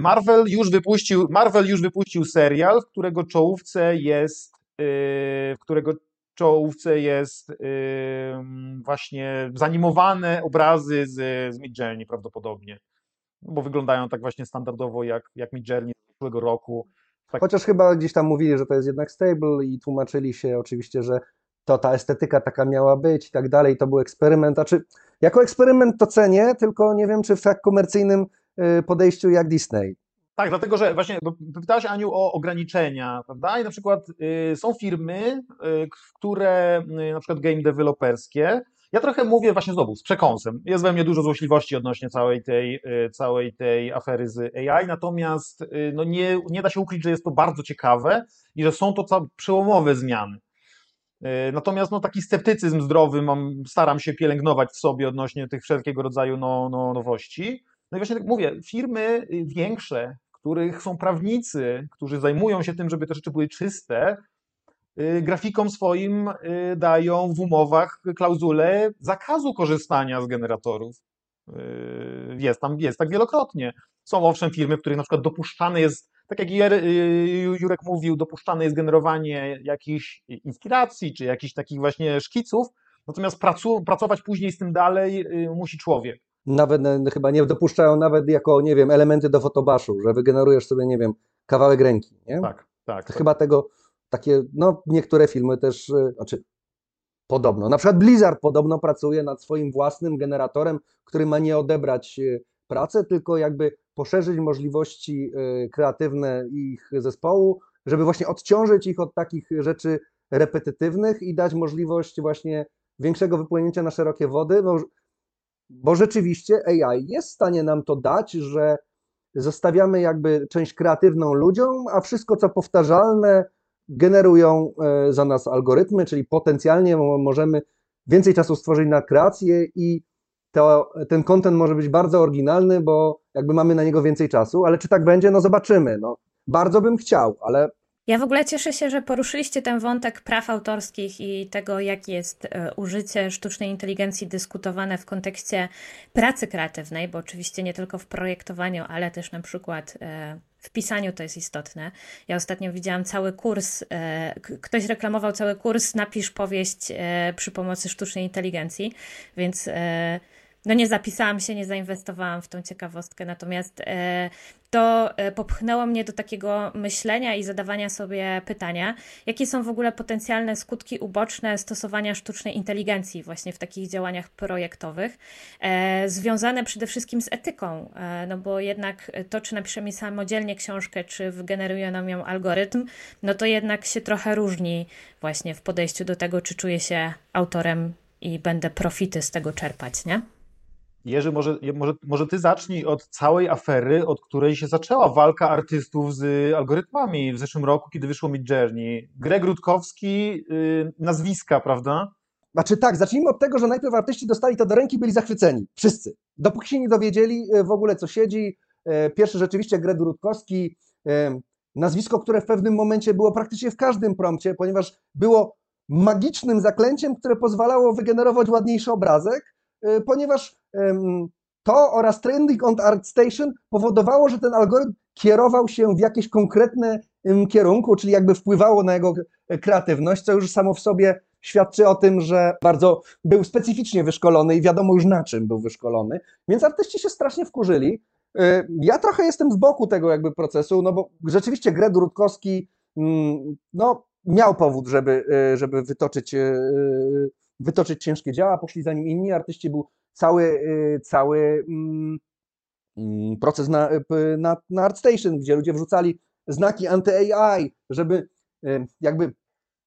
Marvel już wypuścił, Marvel już wypuścił serial, w którego czołówce jest w którego czołówce jest właśnie zanimowane obrazy z, z Mid Journey prawdopodobnie, bo wyglądają tak właśnie standardowo jak, jak Mid Journey z zeszłego roku. Tak. Chociaż chyba gdzieś tam mówili, że to jest jednak stable i tłumaczyli się oczywiście, że to ta estetyka taka miała być i tak dalej, to był eksperyment. A czy jako eksperyment to cenię, tylko nie wiem, czy w tak komercyjnym y, podejściu jak Disney. Tak, dlatego że właśnie pytałaś Aniu o ograniczenia, prawda? I na przykład y, są firmy, y, które y, na przykład game deweloperskie, ja trochę mówię właśnie znowu z przekąsem. Jest we mnie dużo złośliwości odnośnie całej tej, y, całej tej afery z AI, natomiast y, no nie, nie da się ukryć, że jest to bardzo ciekawe i że są to przełomowe zmiany. Y, natomiast no, taki sceptycyzm zdrowy mam, staram się pielęgnować w sobie odnośnie tych wszelkiego rodzaju no, no, nowości. No i właśnie tak mówię, firmy większe, których są prawnicy, którzy zajmują się tym, żeby te rzeczy były czyste, y, grafikom swoim y, dają w umowach klauzulę zakazu korzystania z generatorów. Y, jest tam, jest tak wielokrotnie. Są owszem firmy, w których na przykład dopuszczane jest, tak jak Jurek mówił, dopuszczane jest generowanie jakichś inspiracji, czy jakichś takich właśnie szkiców, natomiast pracu, pracować później z tym dalej musi człowiek nawet chyba nie dopuszczają nawet jako, nie wiem, elementy do fotobaszu, że wygenerujesz sobie, nie wiem, kawałek ręki, nie? Tak, tak. tak. Chyba tego, takie, no niektóre filmy też, y, znaczy podobno, na przykład Blizzard podobno pracuje nad swoim własnym generatorem, który ma nie odebrać y, pracy, tylko jakby poszerzyć możliwości kreatywne ich zespołu, żeby właśnie odciążyć ich od takich rzeczy repetytywnych i dać możliwość właśnie większego wypłynięcia na szerokie wody, bo rzeczywiście AI jest w stanie nam to dać, że zostawiamy jakby część kreatywną ludziom, a wszystko co powtarzalne generują e, za nas algorytmy, czyli potencjalnie możemy więcej czasu stworzyć na kreację i to, ten kontent może być bardzo oryginalny, bo jakby mamy na niego więcej czasu, ale czy tak będzie, no zobaczymy. No, bardzo bym chciał, ale ja w ogóle cieszę się, że poruszyliście ten wątek praw autorskich i tego, jak jest e, użycie sztucznej inteligencji dyskutowane w kontekście pracy kreatywnej, bo oczywiście nie tylko w projektowaniu, ale też na przykład e, w pisaniu to jest istotne. Ja ostatnio widziałam cały kurs, e, ktoś reklamował cały kurs Napisz powieść przy pomocy sztucznej inteligencji, więc no nie zapisałam się, nie zainwestowałam w tą ciekawostkę, natomiast e, to e, popchnęło mnie do takiego myślenia i zadawania sobie pytania, jakie są w ogóle potencjalne skutki uboczne stosowania sztucznej inteligencji właśnie w takich działaniach projektowych, e, związane przede wszystkim z etyką, no bo jednak to, czy napiszemy samodzielnie książkę, czy wygeneruje nam ją algorytm, no to jednak się trochę różni właśnie w podejściu do tego, czy czuję się autorem i będę profity z tego czerpać, nie? Jerzy, może, może, może ty zacznij od całej afery, od której się zaczęła walka artystów z algorytmami w zeszłym roku, kiedy wyszło Mid Journey. Greg Rutkowski, yy, nazwiska, prawda? Znaczy tak, zacznijmy od tego, że najpierw artyści dostali to do ręki, byli zachwyceni. Wszyscy. Dopóki się nie dowiedzieli y, w ogóle, co siedzi. Y, pierwszy rzeczywiście Greg Rutkowski, y, nazwisko, które w pewnym momencie było praktycznie w każdym prompcie, ponieważ było magicznym zaklęciem, które pozwalało wygenerować ładniejszy obrazek, ponieważ to oraz trending on ArtStation powodowało, że ten algorytm kierował się w jakieś konkretne kierunku, czyli jakby wpływało na jego kreatywność, co już samo w sobie świadczy o tym, że bardzo był specyficznie wyszkolony i wiadomo już na czym był wyszkolony, więc artyści się strasznie wkurzyli. Y, ja trochę jestem z boku tego jakby procesu, no bo rzeczywiście Gred Rutkowski mm, no, miał powód, żeby, żeby wytoczyć, wytoczyć ciężkie działa, poszli za nim inni artyści, był cały, y, cały mm, mm, proces na, na, na ArtStation, gdzie ludzie wrzucali znaki anty-AI, żeby jakby,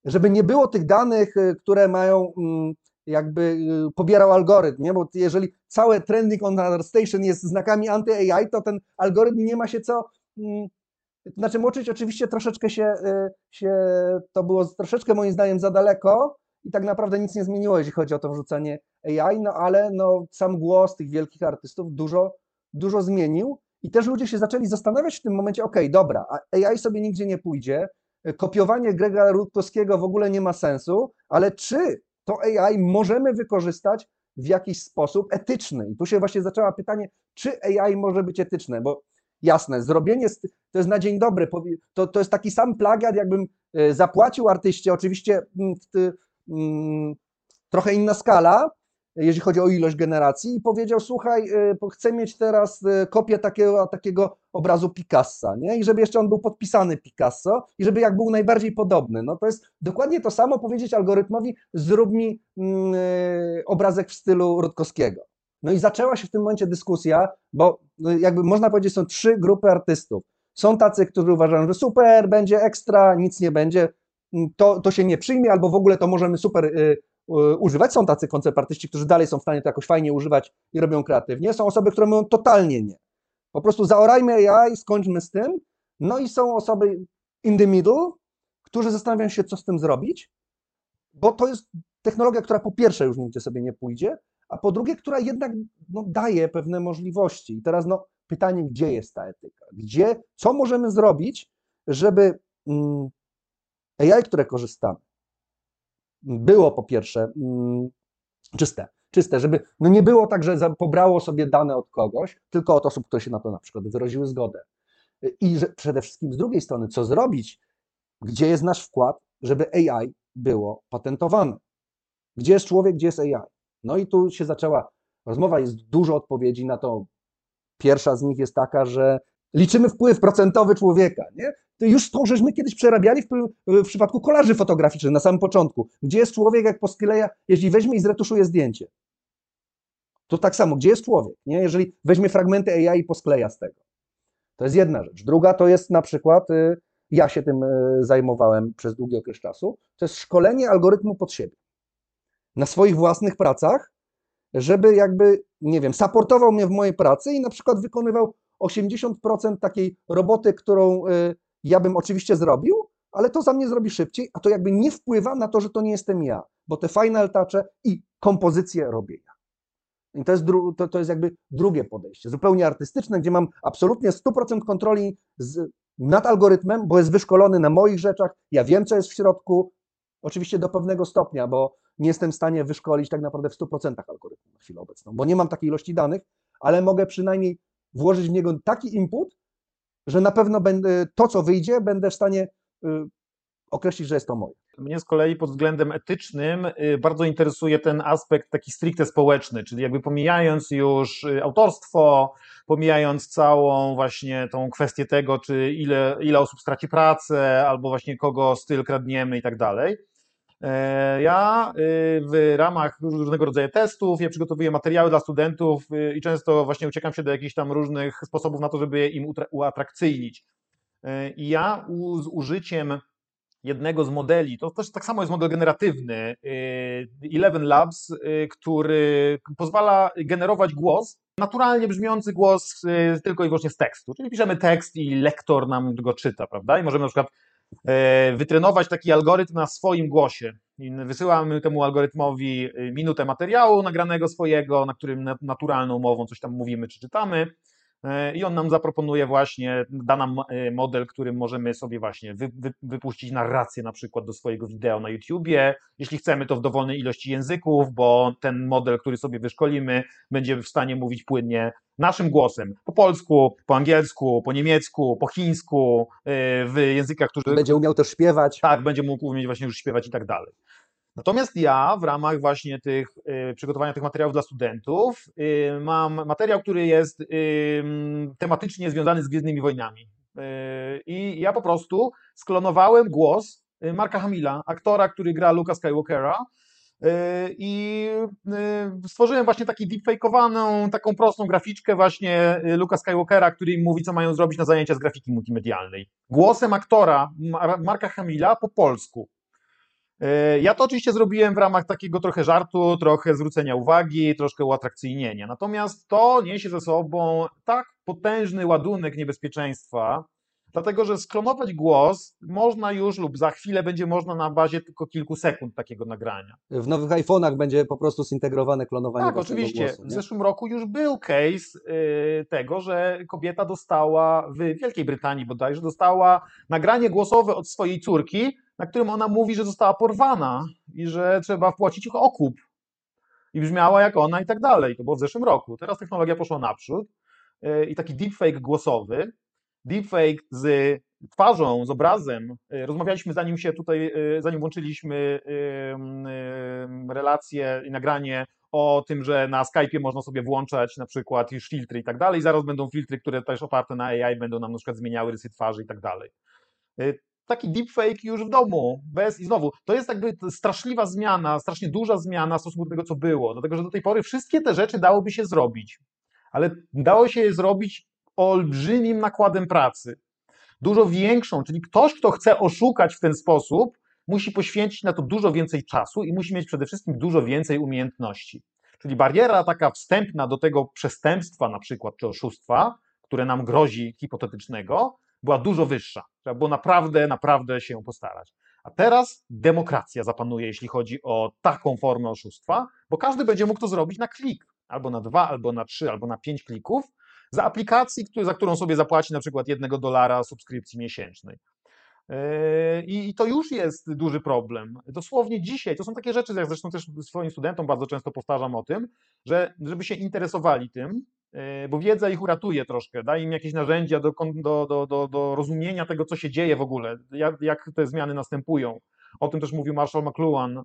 żeby nie było tych danych, które mają mm, jakby pobierał algorytm, nie? bo jeżeli całe trending on our station jest znakami anty-AI, to ten algorytm nie ma się co znaczy moczyć oczywiście troszeczkę się, się, to było troszeczkę moim zdaniem za daleko i tak naprawdę nic nie zmieniło, jeśli chodzi o to wrzucanie AI, no ale no, sam głos tych wielkich artystów dużo, dużo zmienił i też ludzie się zaczęli zastanawiać w tym momencie, ok, dobra, AI sobie nigdzie nie pójdzie, kopiowanie Grega Rutkowskiego w ogóle nie ma sensu, ale czy to AI możemy wykorzystać w jakiś sposób etyczny? I tu się właśnie zaczęło pytanie, czy AI może być etyczne, bo jasne, zrobienie, to jest na dzień dobry, to, to jest taki sam plagiat, jakbym e, zapłacił artyście, oczywiście mm, trochę inna skala, jeśli chodzi o ilość generacji, i powiedział: Słuchaj, y, chcę mieć teraz y, kopię takiego, takiego obrazu Picassa, nie? I żeby jeszcze on był podpisany Picasso, i żeby jak był najbardziej podobny. No to jest dokładnie to samo powiedzieć algorytmowi: zrób mi mm, y, obrazek w stylu Rutkowskiego. No i zaczęła się w tym momencie dyskusja, bo jakby można powiedzieć, są trzy grupy artystów. Są tacy, którzy uważają, że super, będzie ekstra, nic nie będzie, mm, to, to się nie przyjmie, albo w ogóle to możemy super E, używać. Są tacy koncertartyści, którzy dalej są w stanie to jakoś fajnie używać i robią kreatywnie. Są osoby, które mówią totalnie nie. Po prostu zaorajmy AI, skończmy z tym. No i są osoby in the middle, którzy zastanawiają się, co z tym zrobić, bo to jest technologia, która po pierwsze już nigdzie sobie nie pójdzie, a po drugie, która jednak no, daje pewne możliwości. I teraz no, pytanie, gdzie jest ta etyka? Gdzie, co możemy zrobić, żeby mm, AI, które korzystamy, było po pierwsze mm, czyste, czyste, żeby no nie było tak, że pobrało sobie dane od kogoś, tylko od osób, które się na to na przykład wyraziły zgodę. I że przede wszystkim z drugiej strony, co zrobić, gdzie jest nasz wkład, żeby AI było patentowane. Gdzie jest człowiek, gdzie jest AI? No i tu się zaczęła rozmowa, jest dużo odpowiedzi na to. Pierwsza z nich jest taka, że liczymy wpływ procentowy człowieka. Nie? To już to żeśmy kiedyś przerabiali w, w przypadku kolarzy fotograficznych na samym początku. Gdzie jest człowiek, jak poskleja, jeśli weźmie i zretuszuje zdjęcie? To tak samo, gdzie jest człowiek? Nie? Jeżeli weźmie fragmenty AI i poskleja z tego. To jest jedna rzecz. Druga to jest na przykład, y, ja się tym y, zajmowałem przez długi okres czasu, to jest szkolenie algorytmu pod siebie. Na swoich własnych pracach, żeby jakby, nie wiem, supportował mnie w mojej pracy i na przykład wykonywał 80% takiej roboty, którą y, ja bym oczywiście zrobił, ale to za mnie zrobi szybciej, a to jakby nie wpływa na to, że to nie jestem ja, bo te final touche i kompozycje robię ja. I to jest, to, to jest jakby drugie podejście, zupełnie artystyczne, gdzie mam absolutnie 100% kontroli z, nad algorytmem, bo jest wyszkolony na moich rzeczach, ja wiem, co jest w środku, oczywiście do pewnego stopnia, bo nie jestem w stanie wyszkolić tak naprawdę w 100% algorytmu na chwilę obecną, bo nie mam takiej ilości danych, ale mogę przynajmniej włożyć w niego taki input, że na pewno będę, to, co wyjdzie, będę w stanie y, określić, że jest to moje. Mnie z kolei pod względem etycznym y, bardzo interesuje ten aspekt taki stricte społeczny, czyli jakby pomijając już y, autorstwo, pomijając całą właśnie tą kwestię tego, czy ile, ile osób straci pracę, albo właśnie kogo styl kradniemy i tak dalej ja y, w ramach różnego rodzaju testów, ja przygotowuję materiały dla studentów y, i często właśnie uciekam się do jakichś tam różnych sposobów na to, żeby im uatrakcyjnić. E, I ja z użyciem jednego z modeli, to też tak samo jest model generatywny, y, Eleven Labs, który pozwala generować głos, naturalnie brzmiący głos tylko i wyłącznie z tekstu. Czyli piszemy tekst i lektor nam go czyta, prawda? I możemy na przykład E, wytrenować taki algorytm na swoim głosie. Wysyłamy temu algorytmowi e, minutę materiału nagranego swojego, na którym naturalną mową coś tam mówimy czy czytamy. E, i on nam zaproponuje właśnie, da nam e, model, którym możemy sobie właśnie wy, wy, wypuścić narrację na przykład do swojego wideo na YouTubie, jeśli chcemy to w dowolnej ilości języków, bo ten model, który sobie wyszkolimy, będzie w stanie mówić płynnie naszym głosem, po polsku, po angielsku, po niemiecku, po chińsku, e, w językach, które... Będzie umiał też śpiewać. Tak, będzie mógł umieć właśnie już śpiewać i tak dalej. Natomiast ja w ramach właśnie tych y, przygotowania tych materiałów dla studentów y, mam materiał, który jest y, tematycznie związany z Gwiezdnymi Wojnami. I ja po prostu sklonowałem głos Marka Hamila, aktora, który gra Luka Skywalkera. I stworzyłem właśnie taki deepfakeowaną, taką prostą graficzkę właśnie Luka Skywalkera, który im mówi, co mają zrobić na zajęcia z grafiki multimedialnej. Głosem aktora Marka Hamila po polsku. E, ja to oczywiście zrobiłem w ramach takiego trochę żartu, trochę zwrócenia uwagi, troszkę uatrakcyjnienia. Natomiast to niesie ze sobą tak potężny ładunek niebezpieczeństwa, dlatego że sklonować głos można już lub za chwilę będzie można na bazie tylko kilku sekund takiego nagrania. W nowych iPhone'ach będzie po prostu zintegrowane klonowanie Tak, oczywiście. Głosu, w zeszłym roku już był case y, tego, że kobieta dostała w Wielkiej Brytanii bodajże, dostała nagranie głosowe od swojej córki, na którym ona mówi, że została porwana i że trzeba wpłacić okup. I brzmiała jak ona i tak dalej. To było w zeszłym roku. Teraz technologia poszła naprzód y, i taki deepfake głosowy, deepfake z twarzą, z obrazem. Y, rozmawialiśmy zanim się tutaj, y, zanim włączyliśmy relacje i nagranie o tym, że na Skype'ie można sobie włączać na przykład już filtry i tak dalej. Zaraz będą filtry, które też oparte na AI będą nam na przykład zmieniały rysy twarzy i tak dalej taki deepfake już w domu, bez i znowu, to jest jakby straszliwa zmiana, strasznie duża zmiana w stosunku do tego, co było, dlatego że do tej pory wszystkie te rzeczy dałoby się zrobić, ale dało się je zrobić olbrzymim nakładem pracy, dużo większą, czyli ktoś, kto chce oszukać w ten sposób, musi poświęcić na to dużo więcej czasu i musi mieć przede wszystkim dużo więcej umiejętności. Czyli bariera taka wstępna do tego przestępstwa, na przykład, czy oszustwa, które nam grozi hipotetycznego, była dużo wyższa. Trzeba było naprawdę, naprawdę się postarać. A teraz demokracja zapanuje, jeśli chodzi o taką formę oszustwa, bo każdy będzie mógł to zrobić na klik, albo na dwa, albo na trzy, albo na pięć klików, za aplikacji, za którą sobie zapłaci na przykład jednego dolara subskrypcji miesięcznej. Yy, I to już jest duży problem. Dosłownie dzisiaj, to są takie rzeczy, jak zresztą też swoim studentom bardzo często powtarzam o tym, że żeby się interesowali tym, bo wiedza ich uratuje troszkę, daje im jakieś narzędzia do, do, do, do, do rozumienia tego, co się dzieje w ogóle, jak, jak te zmiany następują. O tym też mówił Marshall McLuhan e,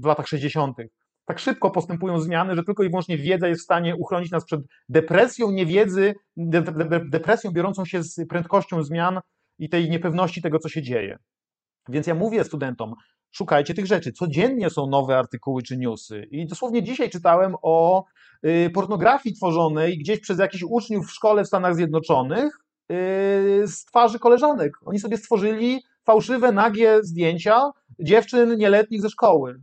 w latach 60. Tak szybko postępują zmiany, że tylko i wyłącznie wiedza jest w stanie uchronić nas przed depresją niewiedzy, de, de, depresją biorącą się z prędkością zmian i tej niepewności tego, co się dzieje. Więc ja mówię studentom, szukajcie tych rzeczy. Codziennie są nowe artykuły czy newsy. I dosłownie dzisiaj czytałem o y, pornografii tworzonej gdzieś przez jakichś uczniów w szkole w Stanach Zjednoczonych y, z twarzy koleżanek. Oni sobie stworzyli fałszywe, nagie zdjęcia dziewczyn nieletnich ze szkoły.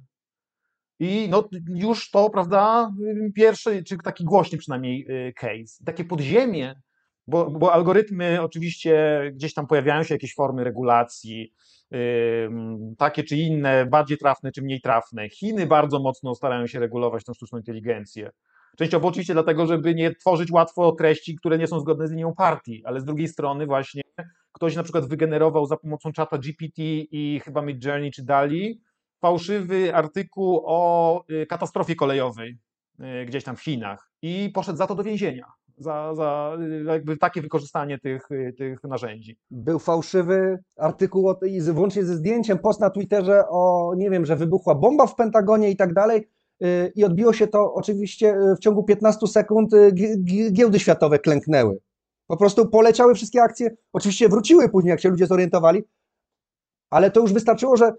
I no, już to, prawda, pierwszy, czy taki głośny przynajmniej y, case. Takie podziemie, bo, bo algorytmy oczywiście gdzieś tam pojawiają się jakieś formy regulacji, takie czy inne, bardziej trafne czy mniej trafne. Chiny bardzo mocno starają się regulować tę sztuczną inteligencję. Częściowo oczywiście dlatego, żeby nie tworzyć łatwo treści, które nie są zgodne z linią partii, ale z drugiej strony właśnie ktoś na przykład wygenerował za pomocą czata GPT i chyba Midjourney czy Dali fałszywy artykuł o y, katastrofie kolejowej y, gdzieś tam w Chinach i poszedł za to do więzienia za, za jakby takie wykorzystanie tych, tych narzędzi. Był fałszywy artykuł, włącznie ze zdjęciem, post na Twitterze o, nie wiem, że wybuchła bomba w Pentagonie i tak dalej. Y, I odbiło się to oczywiście y, w ciągu 15 sekund, y, giełdy światowe klęknęły. Po prostu poleciały wszystkie akcje. Oczywiście wróciły później, jak się ludzie zorientowali, ale to już wystarczyło, że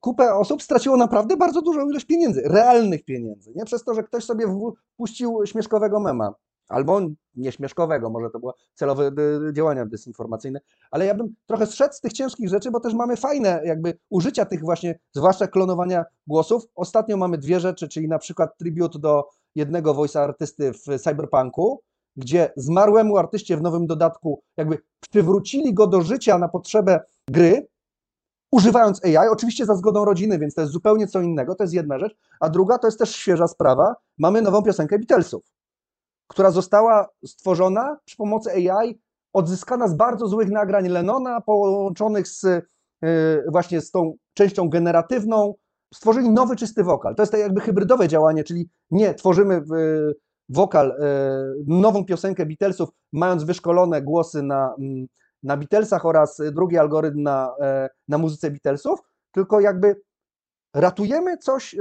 kupę osób straciło naprawdę bardzo dużą ilość pieniędzy, realnych pieniędzy. Nie przez to, że ktoś sobie wpuścił śmieszkowego mema albo nieśmieszkowego, może to było celowe działania dezinformacyjne, ale ja bym trochę zszedł z tych ciężkich rzeczy, bo też mamy fajne jakby użycia tych właśnie, zwłaszcza klonowania głosów. Ostatnio mamy dwie rzeczy, czyli na przykład tribut do jednego voice artysty w Cyberpunku, gdzie zmarłemu artyście w nowym dodatku jakby przywrócili go do życia na potrzebę gry, używając AI, oczywiście za zgodą rodziny, więc to jest zupełnie co innego, to jest jedna rzecz, a druga to jest też świeża sprawa, mamy nową piosenkę Beatlesów która została stworzona przy pomocy AI, odzyskana z bardzo złych nagrań Lenona, połączonych z y, właśnie z tą częścią generatywną, stworzyli nowy czysty wokal. To jest tak jakby hybrydowe działanie, czyli nie tworzymy y, wokal, y, nową piosenkę Beatlesów, mając wyszkolone głosy na, mm, na Beatlesach oraz drugi algorytm na, na muzyce Beatlesów, tylko jakby ratujemy coś,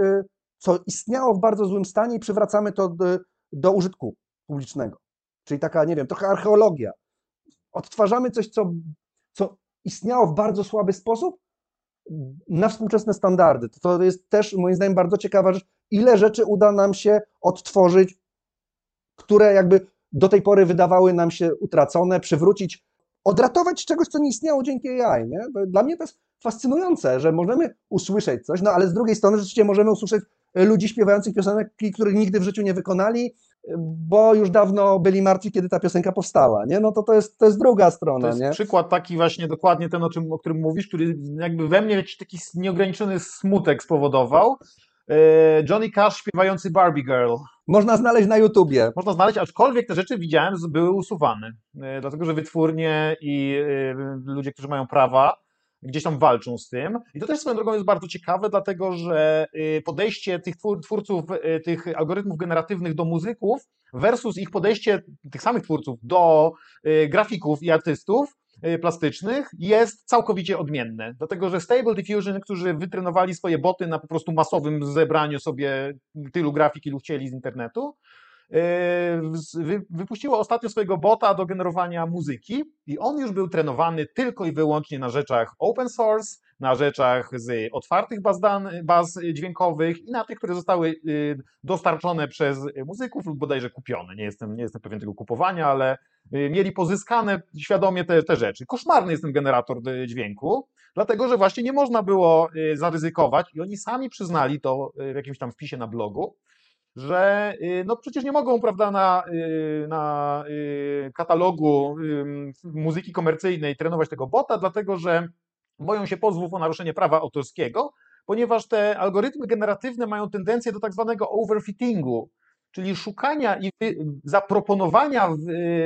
co istniało w bardzo złym stanie i przywracamy to do, do użytku publicznego. Czyli taka, nie wiem, trochę archeologia. Odtwarzamy coś, co, co istniało w bardzo słaby sposób, na współczesne standardy. To jest też moim zdaniem bardzo ciekawa rzecz, ile rzeczy uda nam się odtworzyć, które jakby do tej pory wydawały nam się utracone, przywrócić, odratować czegoś, co nie istniało dzięki AI. Nie? Dla mnie to jest fascynujące, że możemy usłyszeć coś, no ale z drugiej strony rzeczywiście możemy usłyszeć ludzi śpiewających piosenek, których nigdy w życiu nie wykonali, bo już dawno byli martwi, kiedy ta piosenka powstała, nie? No to to jest, to jest druga strona, to jest nie? przykład taki właśnie dokładnie ten, o, czym, o którym mówisz, który jakby we mnie taki nieograniczony smutek spowodował. E, Johnny Cash śpiewający Barbie Girl. Można znaleźć na YouTubie. Można znaleźć, aczkolwiek te rzeczy widziałem, były usuwane, e, dlatego że wytwórnie i e, ludzie, którzy mają prawa, gdzieś tam walczą z tym. I to też swoją drogą jest bardzo ciekawe, dlatego że y, podejście tych twórców y, tych algorytmów generatywnych do muzyków versus ich podejście tych samych twórców do y, grafików i artystów plastycznych jest całkowicie odmienne. Dlatego, że Stable Diffusion, którzy wytrenowali swoje boty na po prostu masowym zebraniu sobie tylu grafik, ilu chcieli z internetu, wypuściło ostatnio swojego bota do generowania muzyki i on już był trenowany tylko i wyłącznie na rzeczach open source, na rzeczach z otwartych baz, dan, baz dźwiękowych i na tych, które zostały yy, dostarczone przez muzyków lub bodajże kupione. Nie jestem, nie jestem pewien tego kupowania, ale yy, mieli pozyskane świadomie te, te rzeczy. Koszmarny jest ten generator dźwięku, dlatego że właśnie nie można było zaryzykować i oni sami przyznali to w jakimś tam wpisie na blogu, że y, no przecież nie mogą, prawda, na, y, na y, katalogu muzyki komercyjnej trenować tego bota, dlatego że boją się pozwów o naruszenie prawa autorskiego, ponieważ te algorytmy generatywne mają tendencję do tak zwanego overfittingu, czyli szukania i zaproponowania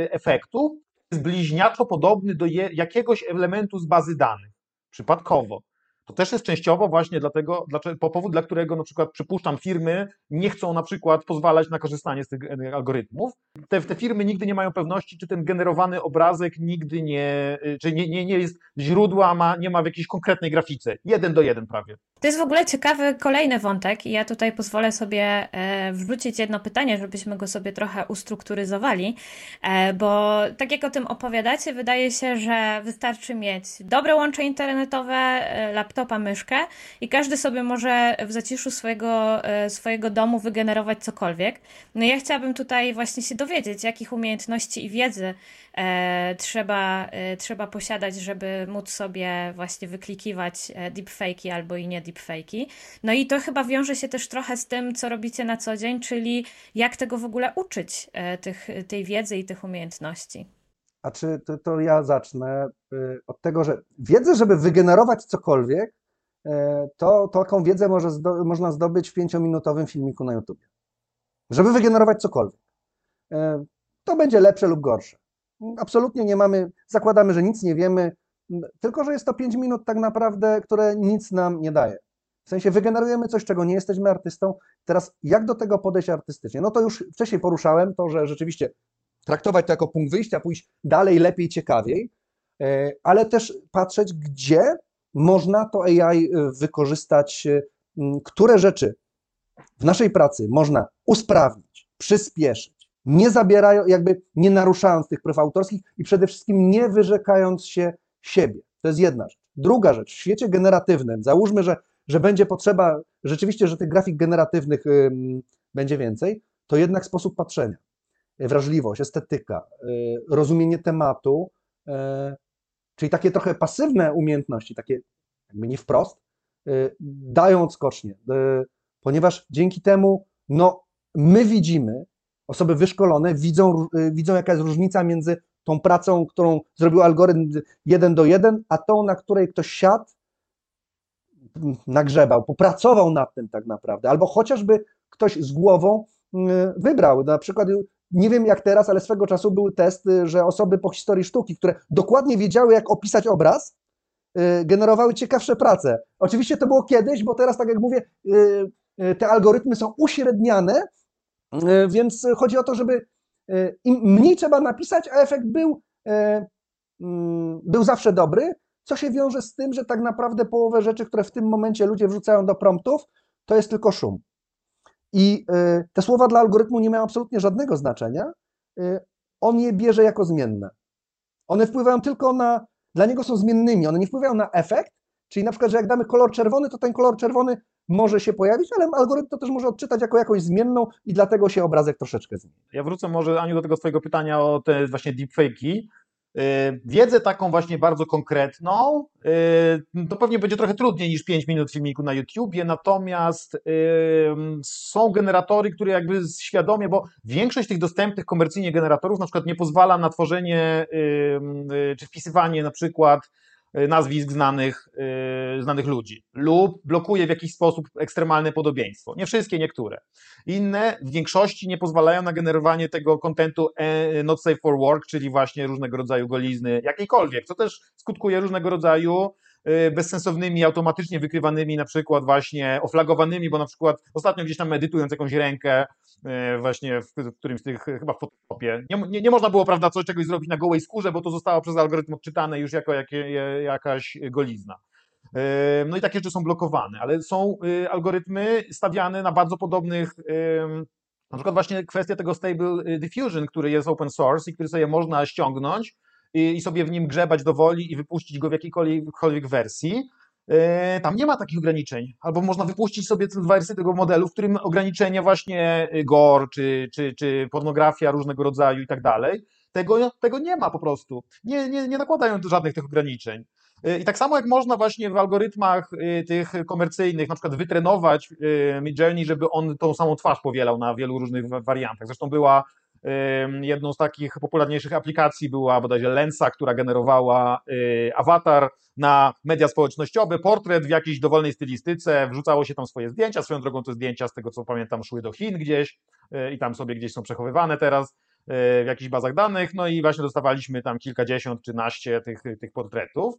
efektu bliźniaczo podobny do jakiegoś elementu z bazy danych, przypadkowo. To też jest częściowo właśnie dlatego, po powód, dla którego na przykład przypuszczam firmy nie chcą na przykład pozwalać na korzystanie z tych e, algorytmów. Te, te firmy nigdy nie mają pewności, czy ten generowany obrazek nigdy nie, e, czy nie, nie, nie jest źródła, ma, nie ma w jakiejś konkretnej grafice. Jeden do jeden prawie. To jest w ogóle ciekawy kolejny wątek i ja tutaj pozwolę sobie e, wrzucić jedno pytanie, żebyśmy go sobie trochę ustrukturyzowali, bo tak jak o tym opowiadacie, wydaje się, że wystarczy mieć dobre łącze internetowe, laptopa, myszkę i każdy sobie może w zaciszu swojego, e, swojego domu wygenerować cokolwiek. No ja chciałabym tutaj właśnie się dowiedzieć, jakich umiejętności i wiedzy e, trzeba, e, trzeba posiadać, żeby móc sobie właśnie wyklikiwać e, deepfake'i albo i nie deepfake'i. No i to chyba wiąże się też trochę z tym, co robicie na co dzień, czyli jak tego w ogóle uczyć, e, tych, tej wiedzy i tych umiejętności. A czy to, to ja zacznę y, od tego, że wiedzę, żeby wygenerować cokolwiek, y, to, taką wiedzę może zdo, można zdobyć w pięciominutowym filmiku na YouTube. Żeby wygenerować cokolwiek. Y, to będzie lepsze lub gorsze. Absolutnie nie mamy, zakładamy, że nic nie wiemy, tylko że jest to 5 minut tak naprawdę, które nic nam nie daje. W sensie wygenerujemy coś, czego nie jesteśmy artystą. Teraz jak do tego podejść artystycznie? No to już wcześniej poruszałem to, że rzeczywiście traktować to jako punkt wyjścia, pójść dalej, lepiej, ciekawiej, e, ale też patrzeć, gdzie można to AI e, wykorzystać, e, które rzeczy w naszej pracy można usprawnić, przyspieszyć, nie zabierają, jakby nie naruszając tych praw autorskich i przede wszystkim nie wyrzekając się siebie. To jest jedna rzecz. Druga rzecz, w świecie generatywnym, załóżmy, że, że będzie potrzeba rzeczywiście, że tych grafik generatywnych będzie więcej, to jednak sposób patrzenia wrażliwość, estetyka, y, rozumienie tematu, y, czyli takie trochę pasywne umiejętności, takie jakby nie wprost, y, dają odskocznie, ponieważ dzięki temu no, my widzimy, osoby wyszkolone widzą, widzą jaka jest różnica między tą pracą, którą zrobił algorytm jeden do jeden, a tą, na której ktoś siadł, nagrzebał, popracował nad tym tak naprawdę, albo chociażby ktoś z głową wybrał, na przykład nie wiem jak teraz, ale swego czasu były testy, że osoby po historii sztuki, które dokładnie wiedziały, jak opisać obraz, y, generowały ciekawsze prace. Oczywiście to było kiedyś, bo teraz, tak jak mówię, y, y, te algorytmy są uśredniane, więc chodzi o to, żeby im mniej trzeba napisać, a efekt był, mm, był zawsze dobry, co się wiąże z tym, że tak naprawdę połowę rzeczy, które w tym momencie ludzie wrzucają do promptów, to jest tylko szum. I y, te słowa dla algorytmu nie mają absolutnie żadnego znaczenia. Y, on je bierze jako zmienne. One wpływają tylko na, dla niego są zmiennymi, one nie wpływają na efekt, Czyli na przykład, że jak damy kolor czerwony, to ten kolor czerwony może się pojawić, ale algorytm to też może odczytać jako jakąś zmienną i dlatego się obrazek troszeczkę zmieni. Ja wrócę może, Aniu, do tego Twojego pytania o te właśnie deepfake'i. Y, wiedzę taką właśnie bardzo konkretną, y, to pewnie będzie trochę trudniej niż 5 minut filmiku na YouTubie, natomiast są generatory, które jakby świadomie, bo większość tych dostępnych komercyjnie generatorów na przykład nie pozwala na tworzenie y, czy wpisywanie na przykład Y, nazwisk znanych, yy, znanych ludzi lub blokuje w jakiś sposób ekstremalne podobieństwo. Nie wszystkie, niektóre. Inne w większości nie pozwalają na generowanie tego kontentu e, not safe for work, czyli właśnie różnego rodzaju golizny, jakiejkolwiek, co też skutkuje różnego rodzaju y, bezsensownymi, automatycznie wykrywanymi, na przykład właśnie oflagowanymi, bo na przykład ostatnio gdzieś tam medytując jakąś rękę, E, właśnie w, w którymś z tych, chyba w Photoshopie. Nie, nie, nie, można było, prawda, coś czegoś zrobić na gołej skórze, bo to zostało przez algorytm odczytane już jako jakie, jakaś golizna. E, no i takie rzeczy są blokowane, ale są algorytmy stawiane na bardzo podobnych, na przykład właśnie kwestia tego Stable Diffusion, który jest open source i który sobie można ściągnąć i sobie w nim grzebać do woli i wypuścić go w jakiejkolwiek wersji. E, tam nie ma takich ograniczeń. Albo można wypuścić sobie dwa wersje tego modelu, w którym ograniczenia właśnie y, gore, czy, czy, czy pornografia różnego rodzaju i tak dalej, tego, tego nie ma po prostu. Nie, nie, nie nakładają żadnych tych ograniczeń. E, I tak samo jak można właśnie w algorytmach tych komercyjnych na przykład wytrenować Midjourney, żeby on tą samą twarz powielał na wielu różnych wariantach. Zresztą była Jedną z takich popularniejszych aplikacji była bodajże Lensa, która generowała y, awatar na media społecznościowe, portret w jakiejś dowolnej stylistyce, wrzucało się tam swoje zdjęcia, swoją drogą te zdjęcia z tego co pamiętam szły do Chin gdzieś y, i tam sobie gdzieś są przechowywane teraz y, w jakichś bazach danych, no i właśnie dostawaliśmy tam kilkadziesiąt czy naście tych, tych portretów.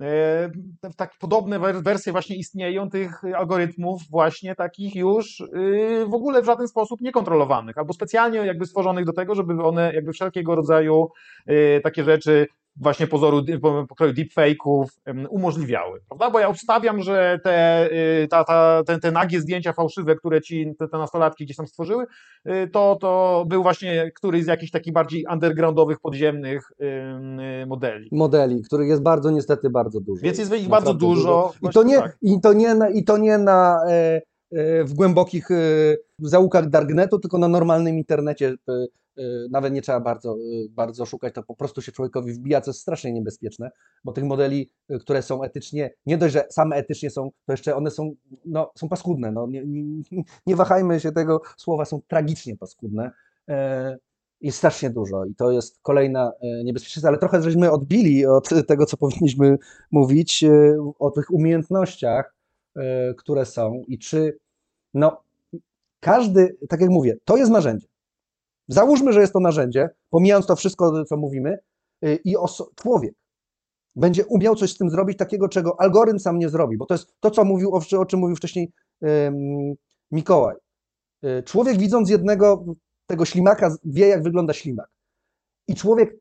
E, tak podobne wersje właśnie istnieją tych algorytmów właśnie takich już y, w ogóle w żaden sposób niekontrolowanych, albo specjalnie jakby stworzonych do tego, żeby one jakby wszelkiego rodzaju y, takie rzeczy właśnie pozoru pokroju deepfake'ów umożliwiały, prawda? Bo ja obstawiam, że te, y, ta, ta, te, te nagie zdjęcia fałszywe, które ci te, te nastolatki gdzieś tam stworzyły, y, to, to był właśnie któryś z jakichś takich bardziej undergroundowych, podziemnych y, modeli. Modeli, których jest bardzo niestety bardzo dużo. Więc jest ich bardzo dużo. dużo. I, to nie, tak. i, to nie na, I to nie na... E, e w głębokich e, zaułkach darknetu, tylko na normalnym internecie nawet nie trzeba bardzo, y, bardzo szukać, to po prostu się człowiekowi wbija, co jest strasznie niebezpieczne, bo tych modeli, y, które są etycznie, nie dość, że same etycznie są, to jeszcze one są, no, są paskudne. No, nie, nie, nie wahajmy się tego słowa, są tragicznie paskudne. E, jest strasznie dużo i to jest kolejna e, niebezpieczeństwo, ale trochę żeśmy odbili od tego, co powinniśmy mówić, e, o tych umiejętnościach, które są i czy, no, każdy, tak jak mówię, to jest narzędzie. Załóżmy, że jest to narzędzie, pomijając to wszystko, co mówimy, y, i człowiek będzie umiał coś z tym zrobić, takiego, czego algorytm sam nie zrobi, bo to jest to, co mówił, o czym mówił wcześniej Mikołaj. Y, człowiek widząc jednego tego ślimaka wie, jak wygląda ślimak. I człowiek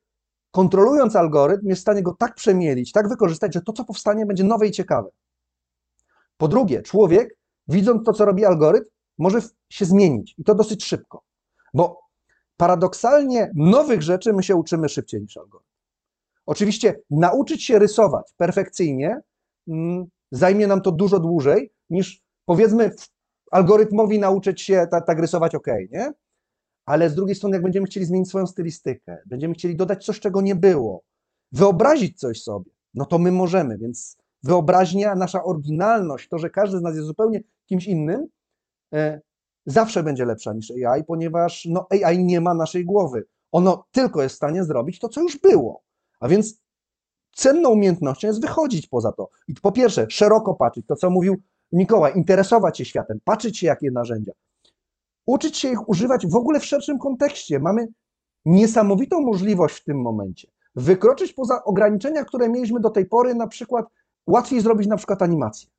kontrolując algorytm jest w stanie go tak przemielić, tak wykorzystać, że to, co powstanie, będzie nowe i ciekawe. Po drugie, człowiek, widząc to, co robi algorytm, może się zmienić i to dosyć szybko. Bo paradoksalnie nowych rzeczy my się uczymy szybciej niż algorytm. Oczywiście nauczyć się rysować perfekcyjnie mm, zajmie nam to dużo dłużej niż powiedzmy algorytmowi nauczyć się tak, tak rysować ok, nie? Ale z drugiej strony, jak będziemy chcieli zmienić swoją stylistykę, będziemy chcieli dodać coś, czego nie było, wyobrazić coś sobie, no to my możemy, więc wyobraźnia, nasza oryginalność, to, że każdy z nas jest zupełnie kimś innym, e, zawsze będzie lepsza niż AI, ponieważ no, AI nie ma naszej głowy. Ono tylko jest w stanie zrobić to, co już było. A więc cenną umiejętnością jest wychodzić poza to. I po pierwsze, szeroko patrzeć, to co mówił Mikołaj, interesować się światem, patrzeć się, jakie narzędzia. Uczyć się ich używać w ogóle w szerszym kontekście. Mamy niesamowitą możliwość w tym momencie. Wykroczyć poza ograniczenia, które mieliśmy do tej pory, na przykład łatwiej zrobić na przykład animację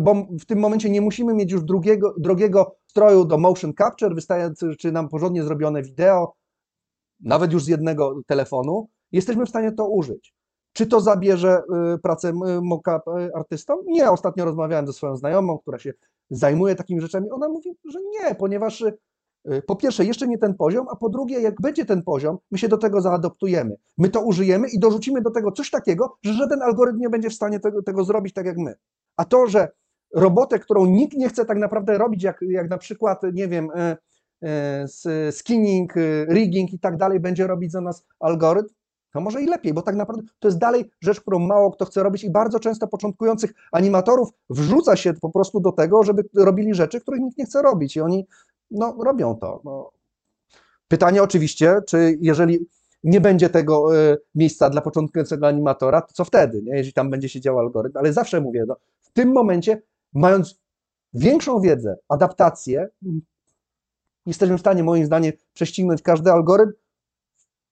bo w tym momencie nie musimy mieć już drugiego, drogiego stroju do motion capture, wystarczy czy nam porządnie zrobione wideo, nawet już z jednego telefonu, jesteśmy w stanie to użyć. Czy to zabierze y, pracę mock-up y, artystom? Nie. Ostatnio rozmawiałem ze swoją znajomą, która się zajmuje takimi rzeczami. Ona mówi, że nie, ponieważ y, Y, po pierwsze, jeszcze nie ten poziom, a po drugie, jak będzie ten poziom, my się do tego zaadoptujemy. My to użyjemy i dorzucimy do tego coś takiego, że żaden algorytm nie będzie w stanie tego, tego zrobić tak jak my. A to, że robotę, którą nikt nie chce tak naprawdę robić, jak, jak na przykład, nie wiem, e, e, skinning, e, rigging i tak dalej, będzie robić za nas algorytm, to może i lepiej, bo tak naprawdę to jest dalej rzecz, którą mało kto chce robić i bardzo często początkujących animatorów wrzuca się po prostu do tego, żeby robili rzeczy, których nikt nie chce robić i oni no, robią to. No. Pytanie oczywiście, czy jeżeli nie będzie tego y, miejsca dla początkującego animatora, to co wtedy, nie? jeżeli tam będzie się działał algorytm, ale zawsze mówię, no, tym momencie, mając większą wiedzę, adaptację, jesteśmy w stanie moim zdaniem prześcignąć każdy algorytm,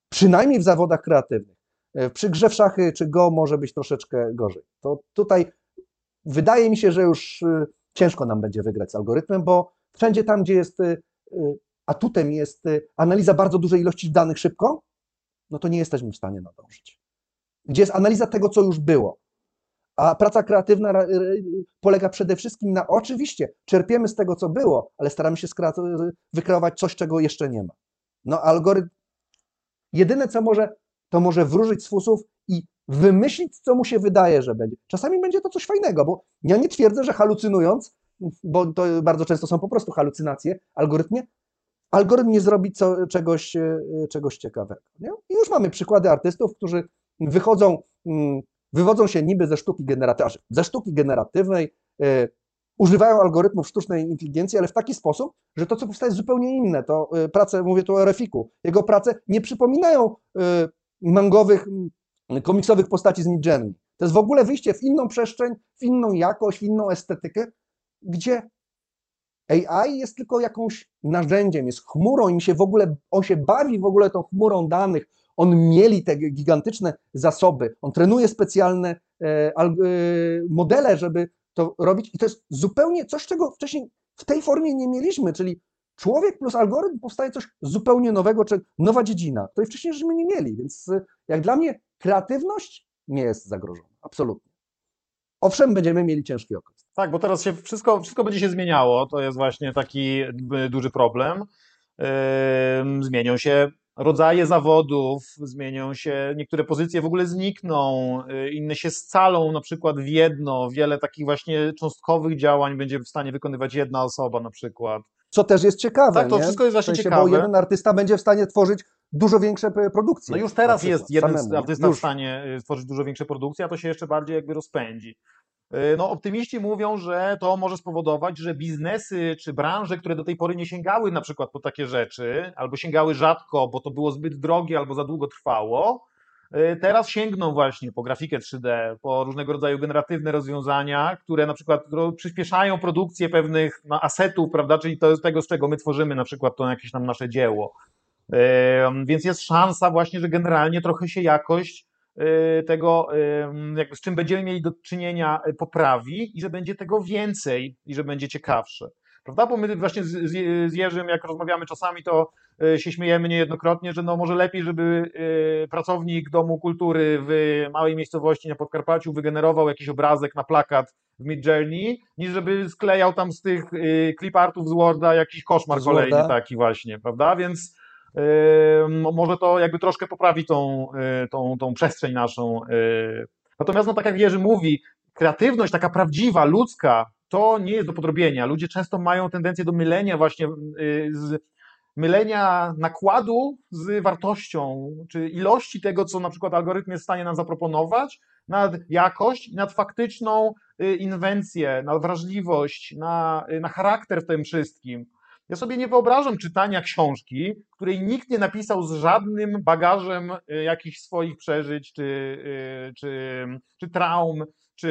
przynajmniej w zawodach kreatywnych. E, przy grze w szachy czy go może być troszeczkę gorzej. To tutaj wydaje mi się, że już y, ciężko nam będzie wygrać z algorytmem, bo wszędzie tam, gdzie jest y, atutem jest analiza bardzo dużej ilości danych szybko, no to nie jesteśmy w stanie nadążyć. Gdzie jest analiza tego, co już było. A praca kreatywna polega przede wszystkim na, oczywiście, czerpiemy z tego, co było, ale staramy się wykreować coś, czego jeszcze nie ma. No, algorytm Jedyne, co może, to może wróżyć z fusów i wymyślić, co mu się wydaje, że będzie. Czasami będzie to coś fajnego, bo ja nie twierdzę, że halucynując, bo to bardzo często są po prostu halucynacje, algorytmie, algorytm nie zrobi co, czegoś, e, czegoś ciekawego. Nie? I już mamy przykłady artystów, którzy wychodzą, mm, wywodzą się niby ze sztuki generatywnej, ze sztuki generatywnej, e, używają algorytmów sztucznej inteligencji, ale w taki sposób, że to, co powstaje, jest zupełnie inne. To y, prace, mówię tu o Refiku, jego prace nie przypominają y, mangowych, komiksowych postaci z Midjourney. To jest w ogóle wyjście w inną przestrzeń, w inną jakość, w inną estetykę, gdzie AI jest tylko jakąś narzędziem, jest chmurą i się w ogóle, on się bawi w ogóle tą chmurą danych, on mieli te gigantyczne zasoby, on trenuje specjalne e, e, modele, żeby to robić i to jest zupełnie coś, czego wcześniej w tej formie nie mieliśmy, czyli człowiek plus algorytm powstaje coś zupełnie nowego, czy nowa dziedzina, której wcześniej żeśmy nie mieli, więc y, jak dla mnie kreatywność nie jest zagrożona, absolutnie. Owszem, będziemy mieli ciężki okres. Tak, bo teraz się wszystko, wszystko będzie się zmieniało, to jest właśnie taki duży problem. Zmienią się rodzaje zawodów zmienią się, niektóre pozycje w ogóle znikną, y, inne się scalą na przykład w jedno, wiele takich właśnie cząstkowych działań będzie w stanie wykonywać jedna osoba na przykład. Co też jest ciekawe. Tak, to nie? wszystko jest właśnie w sensie, ciekawe. Bo jeden artysta będzie w stanie tworzyć dużo większe produkcje. No już teraz jest jeden samemu. artysta już. w stanie y, stworzyć dużo większe produkcje, a to się jeszcze bardziej jakby rozpędzi. E, no, optymiści mówią, że to może spowodować, że biznesy czy branże, które do tej pory nie sięgały na przykład po takie rzeczy, albo sięgały rzadko, bo to było zbyt drogie albo za długo trwało, e, teraz sięgną właśnie po grafikę 3D, po różnego rodzaju generatywne rozwiązania, które na przykład przyspieszają produkcję pewnych no, asetów, prawda, czyli to, tego, z czego my tworzymy na przykład to jakieś tam nasze dzieło. E, więc jest szansa właśnie, że generalnie trochę się jakość tego, jakby z czym będziemy mieli do czynienia, y, poprawi i że będzie tego więcej i że będzie ciekawsze. Prawda? Bo my właśnie z, z Jerzym, jak rozmawiamy czasami, to y, się śmiejemy niejednokrotnie, że no może lepiej, żeby pracownik Domu Kultury w małej miejscowości na Podkarpaciu wygenerował jakiś obrazek na plakat w Midjourney, niż żeby sklejał tam z tych clipartów z Worda jakiś koszmar kolejny taki właśnie, prawda? Więc może to jakby troszkę poprawi tą, y, tą, tą przestrzeń naszą. Y. Natomiast, no tak jak Jerzy mówi, kreatywność taka prawdziwa, ludzka, to nie jest do podrobienia. Ludzie często mają tendencję do mylenia właśnie y, z mylenia nakładu z wartością, czy ilości tego, co na przykład algorytm jest w stanie nam zaproponować, nad jakość i nad faktyczną inwencję, na wrażliwość, na, na charakter w tym wszystkim. Ja sobie nie wyobrażam czytania książki, której nikt nie napisał z żadnym bagażem y, jakichś swoich przeżyć, czy, y, czy, czy traum, czy,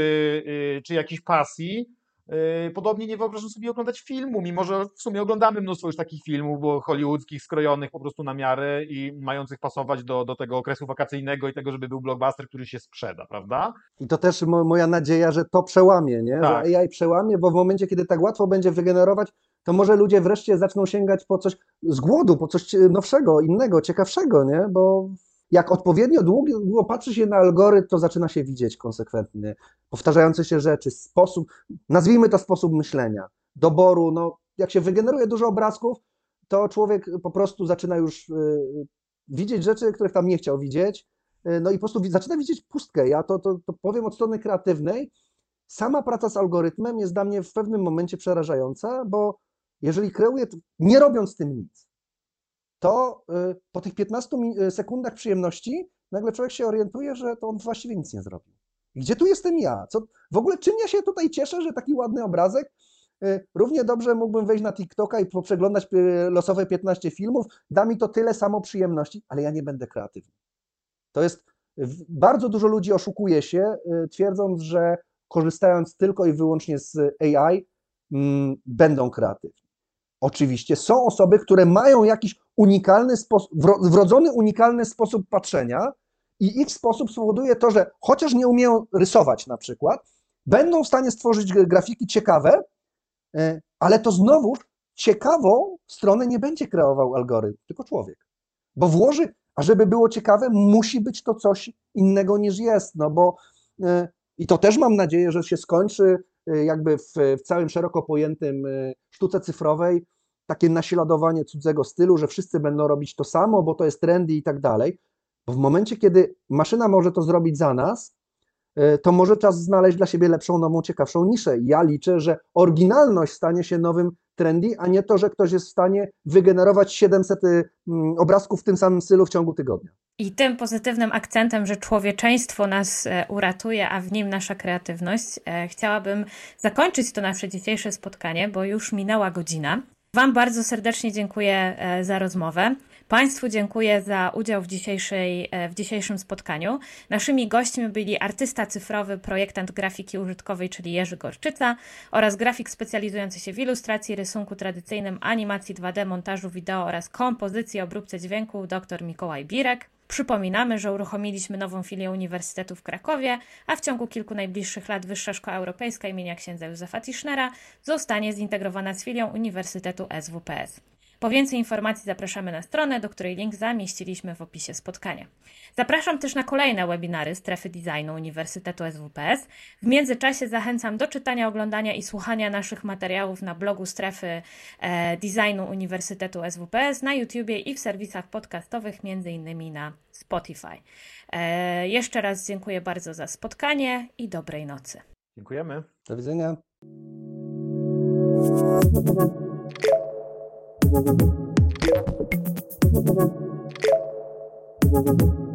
y, czy jakichś pasji. Podobnie nie wyobrażam sobie oglądać filmu, mimo że w sumie oglądamy mnóstwo już takich filmów bo hollywoodzkich, skrojonych po prostu na miarę i mających pasować do, do tego okresu wakacyjnego i tego, żeby był blockbuster, który się sprzeda, prawda? I to też moja nadzieja, że to przełamie, nie? Tak. Że AI przełamie, bo w momencie, kiedy tak łatwo będzie wygenerować to może ludzie wreszcie zaczną sięgać po coś z głodu, po coś nowszego, innego, ciekawszego, nie? Bo jak odpowiednio długo, patrzy się na algorytm, to zaczyna się widzieć konsekwentnie powtarzające się rzeczy, sposób, nazwijmy to sposób myślenia, doboru, no jak się wygeneruje dużo obrazków, to człowiek po prostu zaczyna już widzieć rzeczy, których tam nie chciał widzieć, no i po prostu zaczyna widzieć pustkę. Ja to, to, to powiem od strony kreatywnej. Sama praca z algorytmem jest dla mnie w pewnym momencie przerażająca, bo jeżeli kreuję, nie robiąc tym nic, to po tych 15 sekundach przyjemności nagle człowiek się orientuje, że to on właściwie nic nie zrobił. Gdzie tu jestem ja? Co, w ogóle czym ja się tutaj cieszę, że taki ładny obrazek? Y, równie dobrze mógłbym wejść na TikToka i poprzeglądać y, losowe 15 filmów, da mi to tyle samo przyjemności, ale ja nie będę kreatywny. To jest, bardzo dużo ludzi oszukuje się, y, twierdząc, że korzystając tylko i wyłącznie z AI, mm, będą kreatywni. Oczywiście są osoby, które mają jakiś unikalny sposób, wrodzony unikalny sposób patrzenia, i ich sposób spowoduje to, że chociaż nie umieją rysować na przykład, będą w stanie stworzyć grafiki ciekawe, e, ale to znowu ciekawą stronę nie będzie kreował algorytm, tylko człowiek. Bo włoży, a żeby było ciekawe, musi być to coś innego niż jest, no bo e, i to też mam nadzieję, że się skończy e, jakby w, w całym szeroko pojętym sztuce cyfrowej takie naśladowanie cudzego stylu, że wszyscy będą robić to samo, bo to jest trendy i tak dalej. Bo w momencie, kiedy maszyna może to zrobić za nas, e, to może czas znaleźć dla siebie lepszą, nową, ciekawszą niszę. Ja liczę, że oryginalność stanie się nowym trendy, a nie to, że ktoś jest w stanie wygenerować 700 y, mm, obrazków w tym samym stylu w ciągu tygodnia. I tym pozytywnym akcentem, że człowieczeństwo nas e, uratuje, a w nim nasza kreatywność, e, chciałabym zakończyć to nasze dzisiejsze spotkanie, bo już minęła godzina. Wam bardzo serdecznie dziękuję za rozmowę. Państwu dziękuję za udział w, dzisiejszej, e, w dzisiejszym spotkaniu. Naszymi gośćmi byli artysta cyfrowy, projektant grafiki użytkowej, czyli Jerzy Gorczyca oraz grafik specjalizujący się w ilustracji, rysunku tradycyjnym, animacji 2D, montażu wideo oraz kompozycji, obróbce dźwięku dr Mikołaj Birek. Przypominamy, że uruchomiliśmy nową filię Uniwersytetu w Krakowie, a w ciągu kilku najbliższych lat Wyższa Szkoła Europejska imienia księdza Józefa Tischnera zostanie zintegrowana z filią Uniwersytetu SWPS. Po więcej informacji zapraszamy na stronę, do której link zamieściliśmy w opisie spotkania. Zapraszam też na kolejne webinary Strefy Designu Uniwersytetu SWPS. W międzyczasie zachęcam do czytania, oglądania i słuchania naszych materiałów na blogu Strefy e, Designu Uniwersytetu SWPS, na YouTubie i w serwisach podcastowych, m.in. na Spotify. E, jeszcze raz dziękuję bardzo za spotkanie i dobrej nocy. Dziękujemy. Do widzenia. Thank you.